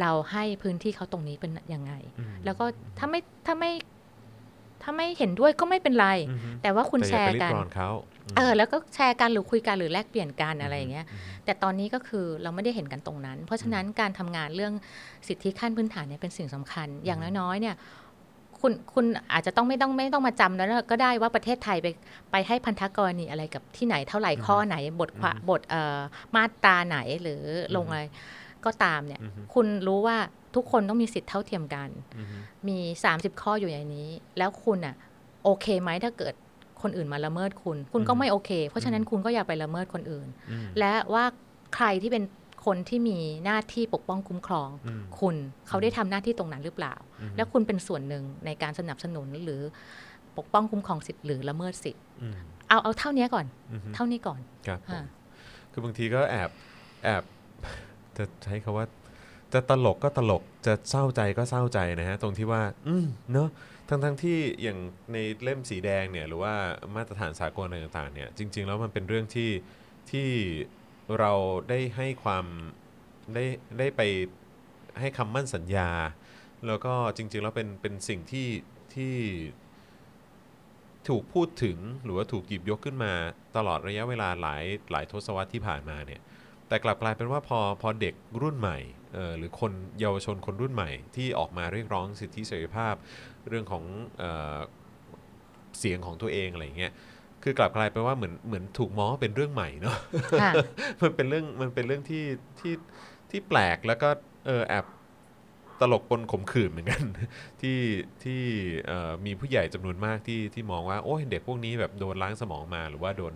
เราให้พื้นที่เขาตรงนี้เป็นยังไงอืมแล้วก็ถ้าไม่ถ้าไม่ถ้าไม่เห็นด้วยก็ไม่เป็นไรอืมแต่ว่าคุณแต่แชอย่าร์ไปริดกันรอนเขามเออแล้วก็แชร์กันหรือคุยกันหรือแลกเปลี่ยนกันอะไรอย่างเงี้ยอืมแต่ตอนนี้ก็คือเราไม่ได้เห็นกันตรงนั้น เพราะฉะนั้นการทำงานเรื่องสิทธิขั้นพื้นฐานเนี่ยเป็นสิ่งสำคัญ อย่างน้อยๆเนี่ย คุณคุณอาจจะต้องไม่ต้องไม่ต้องมาจำแล้วก็ได้ว่าประเทศไทยไปไปให้พันธกรณีอะไรกับที่ไหนเท่าไหร่ข้อไหนบทความบทเอ่อมาตราไหนหรือลงอะไรก็ตามเนี่ยอือฮึคุณรู้ว่าทุกคนต้องมีสิทธิ์เท่าเทียมกันอือฮึมี 30 ข้ออยู่ในนี้ แล้วคุณอะโอเคไหมถ้าเกิดคนอื่นมาละเมิดคุณ คุณก็ไม่โอเค เพราะฉะนั้นคุณก็อย่าไปละเมิดคนอื่นอืมและว่าใครที่เป็น คนที่มีหน้าที่ปกป้องคุ้มครองอืมคุณเขาได้ทำหน้าที่ตรงนั้นหรือเปล่าอืมแล้วคุณเป็นส่วนหนึ่งในการสนับสนุนหรือปกป้องคุ้มครองสิทธิ์หรือละเมิดสิทธิ์อืมเอาเอาเท่านี้ก่อนอือฮึเท่านี้ก่อนครับผมอ่าคือบางทีก็แอบแอบจะใช้คาว่า จะตลกก็ตลกจะเศร้าใจก็เศร้าใจนะฮะตรงที่ว่า อืมเนอะทั้งทั้งที่อย่างในเล่มสีแดงเนี่ยหรือว่ามาตรฐานสากลอะไรต่างๆเนี่ยจริง ๆ แล้วมันเป็นเรื่องที่ที่ เราได้ให้ความได้ได้ไปให้คำมั่นสัญญา แล้วก็จริงๆแล้วเป็นเป็นสิ่งที่ที่ถูกพูดถึงหรือว่าถูกหยิบยกขึ้นมาตลอดระยะเวลาหลายหลายทศวรรษที่ผ่านมาเนี่ยแต่กลับกลายเป็นว่าพอพอเด็กรุ่นใหม่เอ่อหรือคนเยาวชนคนรุ่นใหม่ที่ออกมาเรียกร้องสิทธิเสรีภาพ เรื่องของเออเสียงของตัวเองอะไรอย่างเงี้ย คือกลับกลายเป็นว่าเหมือนเหมือนถูกมองว่าเป็นเรื่องใหม่เนาะค่ะมันเป็นเรื่องมันเป็นเรื่องที่ที่ที่แปลกแล้วก็เออแอบตลกปนขมขื่นเหมือนกัน ที่ที่เอ่อมีผู้ใหญ่จำนวนมากที่ที่มองว่าโอ้ยเด็กพวกนี้แบบโดนล้างสมองมาหรือว่าโดน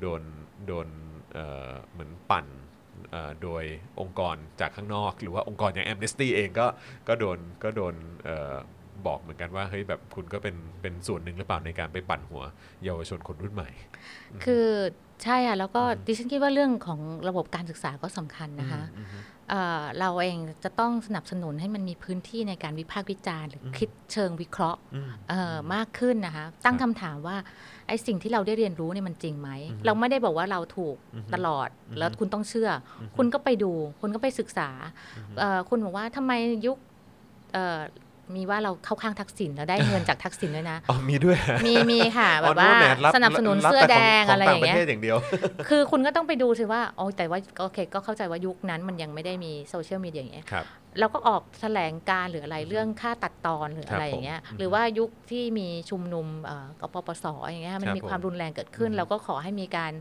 โดนโดนเอ่อเหมือนปั่นเอ่อโดยองค์กรจากข้างนอก หรือว่าองค์กรอย่าง Amnesty เองก็ก็โดนก็โดนเอ่อ บอกเหมือนกันว่าเฮ้ยแบบคุณก็เป็นเป็นส่วนหนึ่งหรือเปล่าในการไปปั่นหัวเยาวชนคนรุ่นใหม่ คือใช่ค่ะแล้วก็ดิฉันคิดว่าเรื่องของระบบการศึกษาก็สำคัญนะคะอืมอืมเอ่อเราเองจะต้องสนับสนุนให้มันมีพื้นที่ในการวิพากษ์วิจารณ์หรือคิดเชิงวิเคราะห์อืมเอ่อมากขึ้นนะคะตั้งครับคำถามว่าไอ้สิ่งที่เราได้เรียนรู้เนี่ยมันจริงไหมอือฮึเราไม่ได้บอกว่าเราถูกอือฮึตลอดอือฮึแล้วคุณต้องเชื่อออฮึคุณก็ไปดู คุณก็ไปศึกษาอือฮึเอ่อคุณบอกว่าทำไมยุคเอ่อ มีว่าเราเข้าข้างทักษิณแล้วได้เงินจากทักษิณด้วยนะอ๋อมีด้วยมีมีค่ะอ๋แบอบว่านึกแหมรับสนับสนุนรับเสื้อแต่แดของงอะไรอย่างขเงี้ต่ยประเทศอย่างเดียวคือคุณก็ต้องไปดูสิว่าโอ้แต่ว่าโอเคก็เข้าใจว่ายุคนั้นมันยังไม่ได้มีโซเชียลมีเดียอย่างเงี้ยครับ เราก็ออกแถลงการหรืออะไรเรื่องค่าตัดตอนหรืออะไรอย่างเงี้ยผมหรือว่ายุคที่มีชุมนุมเอ่อกปปสอย่างเงี้ยมันครับมีความผมรุนแรงเกิดขึ้นอืมเราก็ขอให้มีการ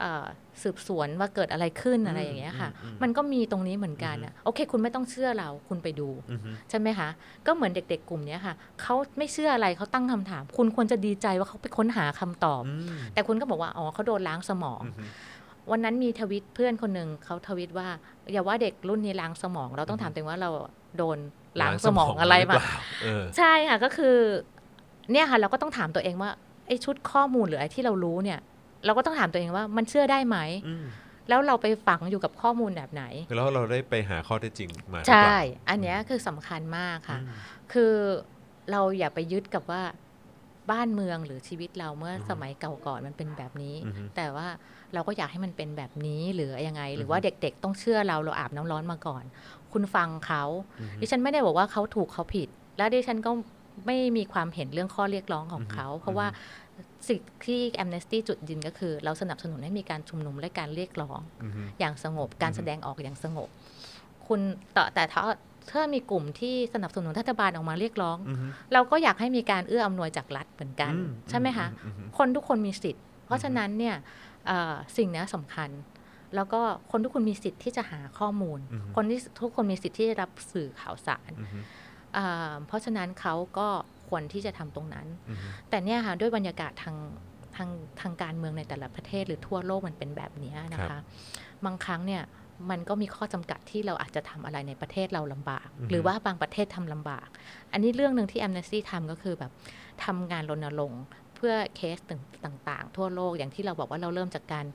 เอ่อสืบสวนว่าเกิดอะไรขึ้นอะไรอย่างเงี้ยค่ะอืมอืมมันก็มีตรงนี้เหมือนกันอะโอเค คุณไม่ต้องเชื่อเราคุณไปดูอือฮึใช่ไหมคะก็เหมือนเด็ก ๆ กลุ่มเนี้ยค่ะเขาไม่เชื่ออะไรเขาตั้งคำถาม คุณควรจะดีใจว่าเขาไปค้นหาคำตอบอืมแต่คุณก็บอกว่าอ๋อเขาโดนล้างสมองอือฮึ วันนั้นมีทวิตเพื่อนคนหนึ่งเขาทวิตว่า อย่าว่าเด็กรุ่นนี้ล้างสมอง เราต้องถามตัวเองว่าเราโดนล้างสมองอะไรหมาเปล่เออใช่ค่ะก็คือ เนี่ยค่ะ เราก็ต้องถามตัวเองว่าไอ้ชุดข้อมูลหรืออะไรที่เรารู้เนี่ย เราก็ต้องถามตัวเองว่ามันเชื่อได้ไหมอืมแล้วเราไปฝังอยู่กับข้อมูลแบบไหน แล้วเราได้ไปหาข้อเท็จจริงมาหรือใช่เปล่าอันเนี้ยคือสำคัญมากค่ะอืมคือเราอย่าไปยึดกับว่าบ้านเมืองหรือชีวิตเราเมื่อออฮึสมัยเก่าก่อนมันเป็นแบบนี้อือฮึแต่ว่า เราก็อยากให้มันเป็นแบบนี้หรือยังไง หรืออฮึว่าเด็กๆ ต้องเชื่อเราเราอาบน้ำร้อนมาก่อน คุณฟังเขาอือฮึดิฉันไม่ได้บอกว่าเขาถูกเขาผิด และดิฉันก็ไม่มีความเห็นเรื่องข้อเรียกร้องของอือฮึเขา เพราะว่าสิ่งที่ Amnesty จุดยืนก็คือ เราสนับสนุนให้มีการชุมนุมและการเรียกร้องอือฮึอย่างสงบการอือฮึแสดงออกอย่างสงบ คุณต่อแต่ถ้าถ้ามีกลุ่มที่สนับสนุนรัฐบาลออกมาเรียกร้องอือฮึเราก็อยากให้มีการเอื้ออำนวยจากรัฐเหมือนกันอืมใช่ไหมคะอือฮึคนทุกคนมีสิทธิ์ เพราะฉะนั้นเนี่ยเอ่อ สิ่งเนี้ยสำคัญ แล้วก็คนทุกคนมีสิทธิ์ที่จะหาข้อมูลอือฮึคนที่ทุกคนมีสิทธิ์ที่จะรับสื่อข่าวสารอือฮึอ่าเพราะฉะนั้นเขาก็ควรที่จะทำตรงนั้นอือฮึแต่เนี่ยค่ะด้วยบรรยากาศทางทางทางการเมืองในแต่ละประเทศหรือทั่วโลกมันเป็นแบบเนี้ยนะคะ บางครั้งเนี่ยมันก็มีข้อจำกัดที่เราอาจจะทำอะไรในประเทศเราลำบากอือฮึหรือว่าบางประเทศทำลำบาก อันนี้เรื่องหนึ่งที่ Amnesty ทำก็คือแบบทำงานรณรงค์ เพื่อเคสต่าง ๆ ทั่วโลกอย่างที่เราบอกว่าเราเริ่มจากการ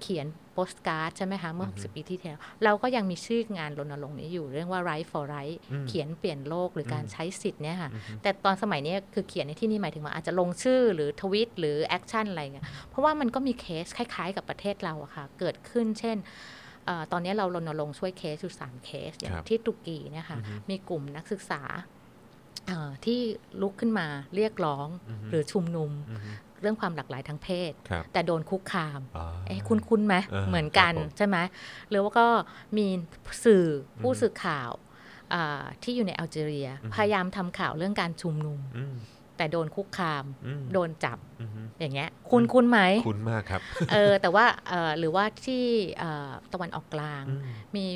เขียนโปสการ์ดใช่ไหมคะเมื่อ 60 ปีที่แล้ว เราก็ยังมีชื่องานรณรงค์นี้อยู่เรื่องว่า Write for Rights อืมเขียนเปลี่ยนโลกหรือการอืมใช้สิทธิ์เนี่ยค่ะอือฮึแต่ตอนสมัยนี้คือเขียนในที่นี้หมายถึงว่าอาจจะลงชื่อหรือทวิตหรือ action อะไรเงี้ยเพราะว่ามันก็มีเคสคล้ายๆ กับประเทศเราอะค่ะ เกิดขึ้นเช่นเออตอนนี้เรารณรงค์ช่วยเคสอยู่สามเคสอย่างครับที่ตุรกีเนี่ยค่ะอือฮึมีกลุ่มนักศึกษาเอ่อ ที่ลุกขึ้นมาเรียกร้องอือฮึหรือชุมนุมอือฮึเรื่องความหลากหลายทางเพศครับแต่โดนคุกคามอ๋อเอ้คุณคุ้นๆไหมเออเหมือนกันครับผมใช่ไหมหรือว่าก็มีสื่อผู้อืมสื่อข่าวอ่าที่อยู่ในแอลจีเรียอือฮึพยายามทำข่าวเรื่องการชุมนุมอืมแต่โดนคุกคามอืมโดนจับอืมอย่างเงี้ย คุณคุณไหมคุ้นมากครับเออแต่ว่าเออหรือว่าที่เอ่อตะวันออกกลางอืมมี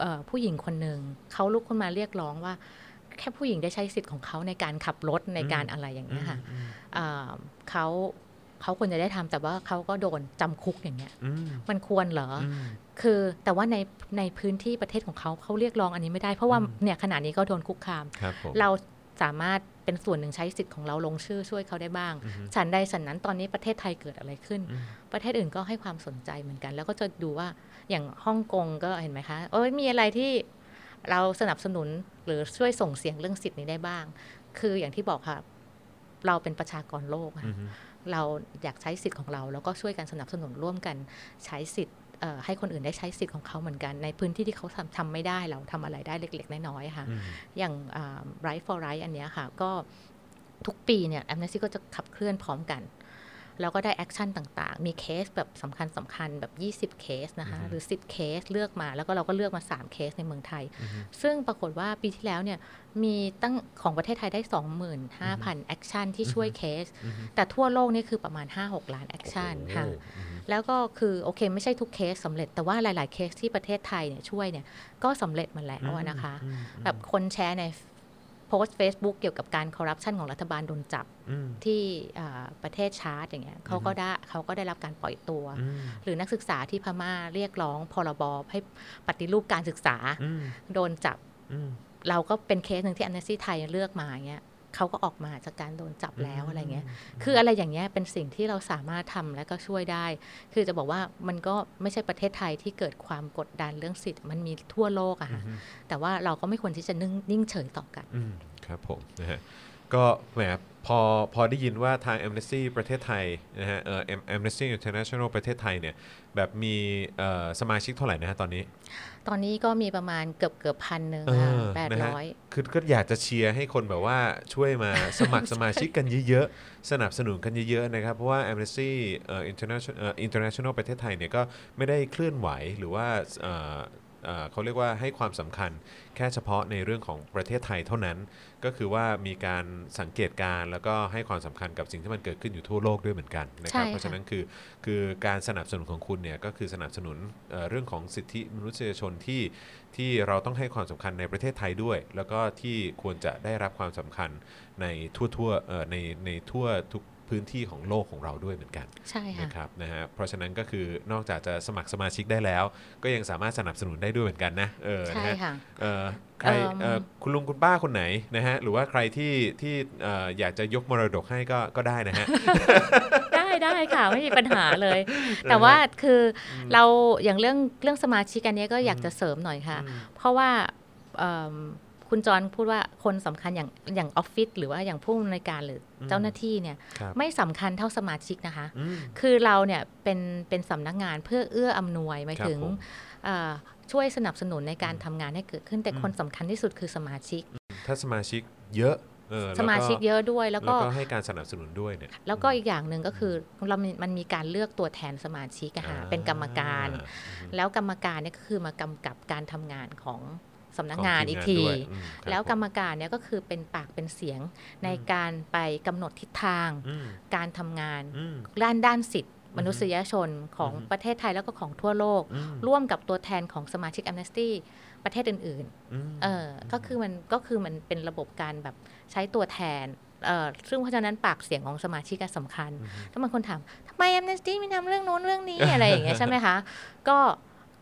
เอ่อผู้หญิงคนหนึ่งเขาลุกขึ้นมาเรียกร้องว่า แค่ผู้หญิงได้ใช้สิทธิ์ของเขาในการขับรถในการอะไรอย่างเงี้ยค่ะอืมเอ่อเขาเขาควรจะได้ทำแต่ว่าเขาก็โดนจำคุกอย่างเงี้ยอืมมันควรเหรออืมคือแต่ว่าในในพื้นที่ประเทศของเขาเขาเรียกร้องอันนี้ไม่ได้ เพราะว่าอืมเนี่ยขณะนี้ก็โดนคุกคามครับผมเราสามารถเป็นส่วนหนึ่งใช้สิทธิ์ของเราลงชื่อช่วยเขาได้บ้างอืมฉันใดฉันนั้นตอนนี้ประเทศไทยเกิดอะไรขึ้นอืมประเทศอื่นก็ให้ความสนใจเหมือนกัน แล้วก็จะดูว่าอย่างฮ่องกงก็เห็นไหมคะเอ้ยมีอะไรที่ เราสนับสนุนหรือช่วยส่งเสียงเรื่องสิทธิ์นี้ได้บ้าง คืออย่างที่บอกค่ะ เราเป็นประชากรโลกอะอืมเราอยากใช้สิทธิ์ของเรา แล้วก็ช่วยกันสนับสนุนร่วมกันใช้สิทธิ์เอ่อให้คนอื่นได้ใช้สิทธิ์ของเขาเหมือนกัน ในพื้นที่ที่เขาทำทำไม่ได้เราทำอะไรได้เล็ก ๆ น้อยๆค่ะอืมอย่างอ่า right for right อันเนี้ยค่ะ ก็ทุกปีเนี่ย Amnesty ก็จะขับเคลื่อนพร้อมกัน แล้วก็ได้ action ต่างๆ มีเคสแบบสำคัญสำคัญแบบ 20 เคสนะคะอือฮึหรือ 10 เคสเลือกมา แล้วก็เราก็เลือกมา 3 เคสในเมืองไทยอืมซึ่งปรากฏว่าปีที่แล้วเนี่ยมีตั้งของประเทศไทยได้ 25,000 action ที่ช่วยเคสอืมแต่ทั่วโลกนี่คือประมาณ 5-6 ล้าน action ค่ะโอ้โหอืมแล้วก็คือโอเคไม่ใช่ทุกเคสสำเร็จ แต่ว่าหลาย ๆ เคสที่ประเทศไทยเนี่ยช่วยเนี่ยก็สำเร็จมาแล้วอะนะคะอืมแบบคนแชร์ใน โพสต์ Facebook เกี่ยวกับการคอร์รัปชันของรัฐบาลโดนจับอืมที่อ่าประเทศชาร์ตอย่างเงี้ยเขาก็ได้เขาก็ได้รับการปล่อยตัวอืมหรือนักศึกษาที่พม่าเรียกร้องพรบให้ปฏิรูปการศึกษาอืมโดนจับอืมเราก็เป็นเคสหนึ่งที่ a อ n น s t y ไทยเลือกมาเงี้ย เขาก็ออกมาจากการโดนจับแล้วอะไรเงี้ย คืออะไรอย่างเงี้ยเป็นสิ่งที่เราสามารถทำและก็ช่วยได้ คือจะบอกว่ามันก็ไม่ใช่ประเทศไทยที่เกิดความกดดันเรื่องสิทธิ์มันมีทั่วโลกอะค่ะแต่ว่าเราก็ไม่ควรที่จะนิ่งนิ่งเฉยต่อกันอืมครับผมนะฮะก็แหม พอพอได้ยินว่าทาง Amnesty ประเทศไทยนะฮะเอ่อ Am- Amnesty International ประเทศไทยเนี่ยแบบมีเอ่อสมาชิกเท่าไหร่นะฮะตอนนี้ ตอนนี้ก็มีประมาณเกือบเกือบพันหนึ่งเอค่ะอแปดนะฮะร้อยคือก็อยากจะเชียร์ให้คนแบบว่าช่วยมาสมัครสมาชิกกันเยอะๆ สนับสนุนกันเยอะๆนะครับ เพราะว่า Amnesty เอ่อ International เอ่อ International ประเทศไทยเนี่ยก็ไม่ได้เคลื่อนไหวหรือว่า เอ่อเอ่อเขาเรียกว่าให้ความสำคัญแค่เฉพาะในเรื่องของประเทศไทยเท่านั้น ก็คือว่ามีการสังเกตการณ์แล้วก็ให้ความสำคัญกับสิ่งที่มันเกิดขึ้นอยู่ทั่วโลกด้วยเหมือนกันนะครับใช่ค่ะเพราะฉะนั้นคือคือการสนับสนุนของคุณเนี่ยก็คือสนับสนุนเอ่อเรื่องของสิทธิมนุษยชนที่ที่เราต้องให้ความสำคัญในประเทศไทยด้วย แล้วก็ที่ควรจะได้รับความสำคัญในทั่วทั่วๆเอ่อในในทั่วทุก พื้นที่ของโลกของเราด้วยเหมือนกันใช่ค่ะนะครับนะฮะเพราะฉะนั้นก็คือนอกจากจะสมัครสมาชิกได้แล้ว ก็ยังสามารถสนับสนุนได้ด้วยเหมือนกันนะเออใช่นะฮะค่ะเอ่อใครเอิ่มเอ่อคุณลุงคุณป้าคนไหนนะฮะหรือว่าใครที่ที่เอ่ออยากจะยกมรดกให้ก็ก็ได้นะฮะได้ได้ค่ะไม่มีปัญหาเลย แต่ว่าคืออเราอย่างเรื่องเรื่องสมาชิกอันเนี้ยก็อยากจะเสริมหน่อยค่ะ เพราะว่าเอิ่ม คุณจรพูดว่าคนสำคัญอย่างอย่างออฟฟิศหรือว่าอย่างผู้อำนวยการหรืออมเจ้าหน้าที่เนี่ยครับไม่สำคัญเท่าสมาชิกนะคะอืมคือเราเนี่ยเป็นเป็นสำนักงานเพื่อเอื้ออำนวยหมายครับถึงผมเอ่อช่วยสนับสนุนในการทำงานให้เกิดขึ้นแต่อืมคนสำคัญที่สุดคือสมาชิก ถ้าสมาชิกเยอะเออแล้วสมาชิกเยอะด้วยแล้แล้ววก็ก็ให้การสนับสนุนด้วยเนี่ยแล้วก็อีกอย่างหนึ่งก็คือเรามีมันมีการเลือกตัวแทนสมาชิกอะค่ะอ่าเป็นกรรมการ แล้วกรรมการเนี่ยก็คือมากำกับการทำงานของ สำนักงานขอีกมทีด้วยอืมครับแล้วกรรผมการเนี่ยก็คือเป็นปากเป็นเสียงในการไปกำหนดทิศทางอืมการทำงานอืมด้านด้านสิทธิมนุษยชนของอือฮึประเทศไทยแล้วก็ของทั่วโลกอืมร่วมกับตัวแทนของสมาชิก Amnesty ประเทศอื่นอืมๆเออก็คือมันก็คือมันเป็นระบบการแบบใช้ตัวแทนเอ่อซึ่งเพราะฉะนั้นปากเสียงของสมาชิกก็สำคัญถ้าบางคนถามทำไม Amnesty ไม่ทำเรื่องโน้นเรื่องนี้อะไรอย่างเงี้ยใช่ไหมคะ ก็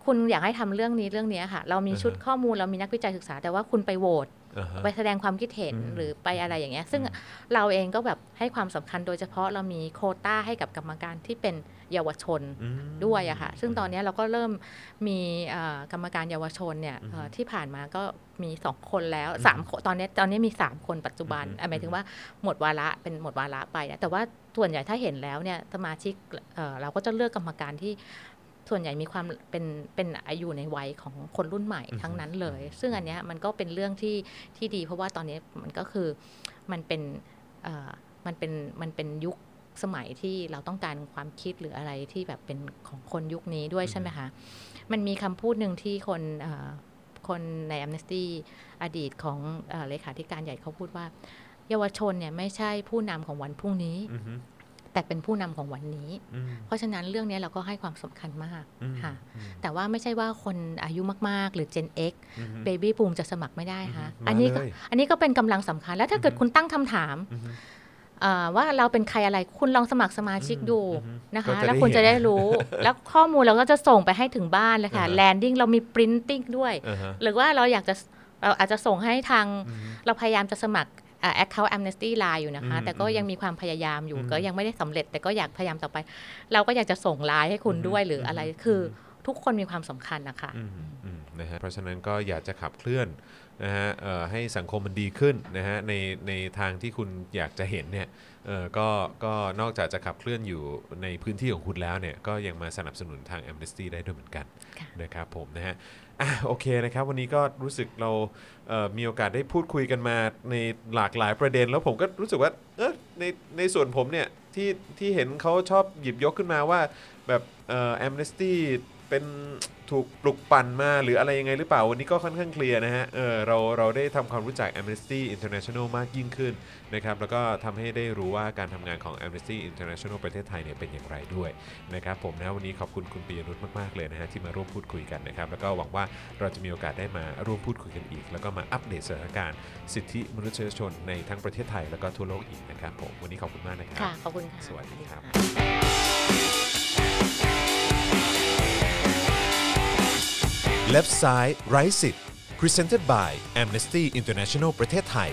คุณอยากให้ทำเรื่องนี้เรื่องนี้ค่ะ เรามีชุดอ่าฮะข้อมูลเรามีนักวิจัยศึกษา แต่ว่าคุณไปโหวตอ่าฮะไปแสดงความคิดเห็นอืมหรือไปอะไรอย่างเงี้ย ซึ่งอืมเราเองก็แบบให้ความสำคัญโดยเฉพาะเรามีโควต้าให้กับกรรมการที่เป็นเยาวชนอืมด้วยอะค่ะ ซึ่งตอนนี้เราก็เริ่มมีเอ่อกรรมการเยาวชนเนี่ยอือฮึเอ่อที่ผ่านมาก็มีสองคนแล้วสามคนตอนนี้ตอนนี้มีสามคนปัจจุบันอือฮึอะหมายถึงว่าหมดวาระเป็นหมดวาระไปนะแต่ว่าส่วนใหญ่ถ้าเห็นแล้วเนี่ยสมาชิกเอ่อเราก็จะเลือกกรรมการที่ ส่วนใหญ่มีความเป็นเป็นอายุในวัยของคนรุ่นใหม่ทั้งนั้นเลย ซึ่งอันเนี้ยมันก็เป็นเรื่องที่ที่ดี เพราะว่าตอนนี้มันก็คือมันเป็นเอ่อมันเป็นมันเป็นยุคสมัยที่เราต้องการความคิดหรืออะไรที่แบบเป็นของคนยุคนี้ด้วยใช่ไหมคะ มันมีคำพูดหนึ่งที่คนเอ่อคคนใน Amnesty อดีตของเอ่อเลขาธิการใหญ่เขาพูดว่า เยาวชนเนี่ยไม่ใช่ผู้นำของวันพรุ่งนี้อือฮึ แต่เป็นผู้นำของวันนี้อืมเพราะฉะนั้นเรื่องนี้เราก็ให้ความสำคัญมากอืมค่ะอืมแต่ว่าไม่ใช่ว่าคนอายุมาก ๆ หรือ Gen X อือฮึ Baby Boom จะสมัครไม่ได้ค่ะอือฮึอันนี้ก็มาเลยอันนี้ก็เป็นกำลังสำคัญ แล้วถ้าเกิดคุณตั้งคำถามอือฮึเอ่อว่าเราเป็นใครอะไรคุณลองสมัครสมาชิกดูอืมนะก็คะจะได้แล้วคุณจะได้รู้ แล้วข้อมูลเราก็จะส่งไปให้ถึงบ้านเลยค่ะอ่าฮะแลนดิ้งเรามี printing ด้วยอ่าฮะหรือว่าเราอยากจะเราอาจจะส่งให้ทางอือฮึเราพยายามจะสมัคร อ่า account amnesty line อยู่นะคะอืมแต่ก็ยังมีความพยายามอยู่อืมก็ยังไม่ได้สำเร็จ แต่ก็อยากพยายามต่อไป เราก็อยากจะส่งไลน์ให้คุณด้วยหรืออะไรคือทุกคนมีความสำคัญนะคะอืมอืมนะฮะเพราะฉะนั้นก็อยากจะขับเคลื่อนนะฮะเอ่อให้สังคมมันดีขึ้นนะฮะในในทางที่คุณอยากจะเห็นเนี่ยเออก็ก็นอกจากจะขับเคลื่อนอยู่ในพื้นที่ของคุณแล้วเนี่ยก็ยังมาสนับสนุนทาง Amnesty ได้ด้วยเหมือนกันค่ะนะครับผมนะฮะอะโอเคนะครับ วันนี้ก็รู้สึกเราเอ่อ มีโอกาสได้พูดคุยกันมาในหลากหลายประเด็น แล้วผมก็รู้สึกว่าเออในในส่วนผมเนี่ยที่ที่เห็นเขาชอบหยิบยกขึ้นมาว่าแบบเอ่อ Amnesty เป็น ถูกปลุกปั่นมาหรืออะไรยังไงหรือเปล่าวันนี้ก็ค่อนข้างเคลียร์นะฮะเออเราเราได้ทำความรู้จัก Amnesty International มากยิ่งขึ้นนะครับแล้วก็ทำให้ได้รู้ว่าการทำงานของ Amnesty International ประเทศไทยเนี่ยเป็นอย่างไรด้วยนะครับผมนะวันนี้ขอบคุณคุณปียนุชมากๆเลยนะฮะที่มาร่วมพูดคุยกันนะครับแล้วก็หวังว่าเราจะมีโอกาสได้มาร่วมพูดคุยกันอีก แล้วก็มาอัปเดตสถานการณ์สิทธิมนุษยชนในทั้งประเทศไทยแล้วก็ทั่วโลกอีกนะครับผมวันนี้ขอบคุณมากนะครัค่ะบขอบคุณค่ะ สวัสดีครับ Left Side Right สิทธิ์ Presented by Amnesty International ประเทศไทย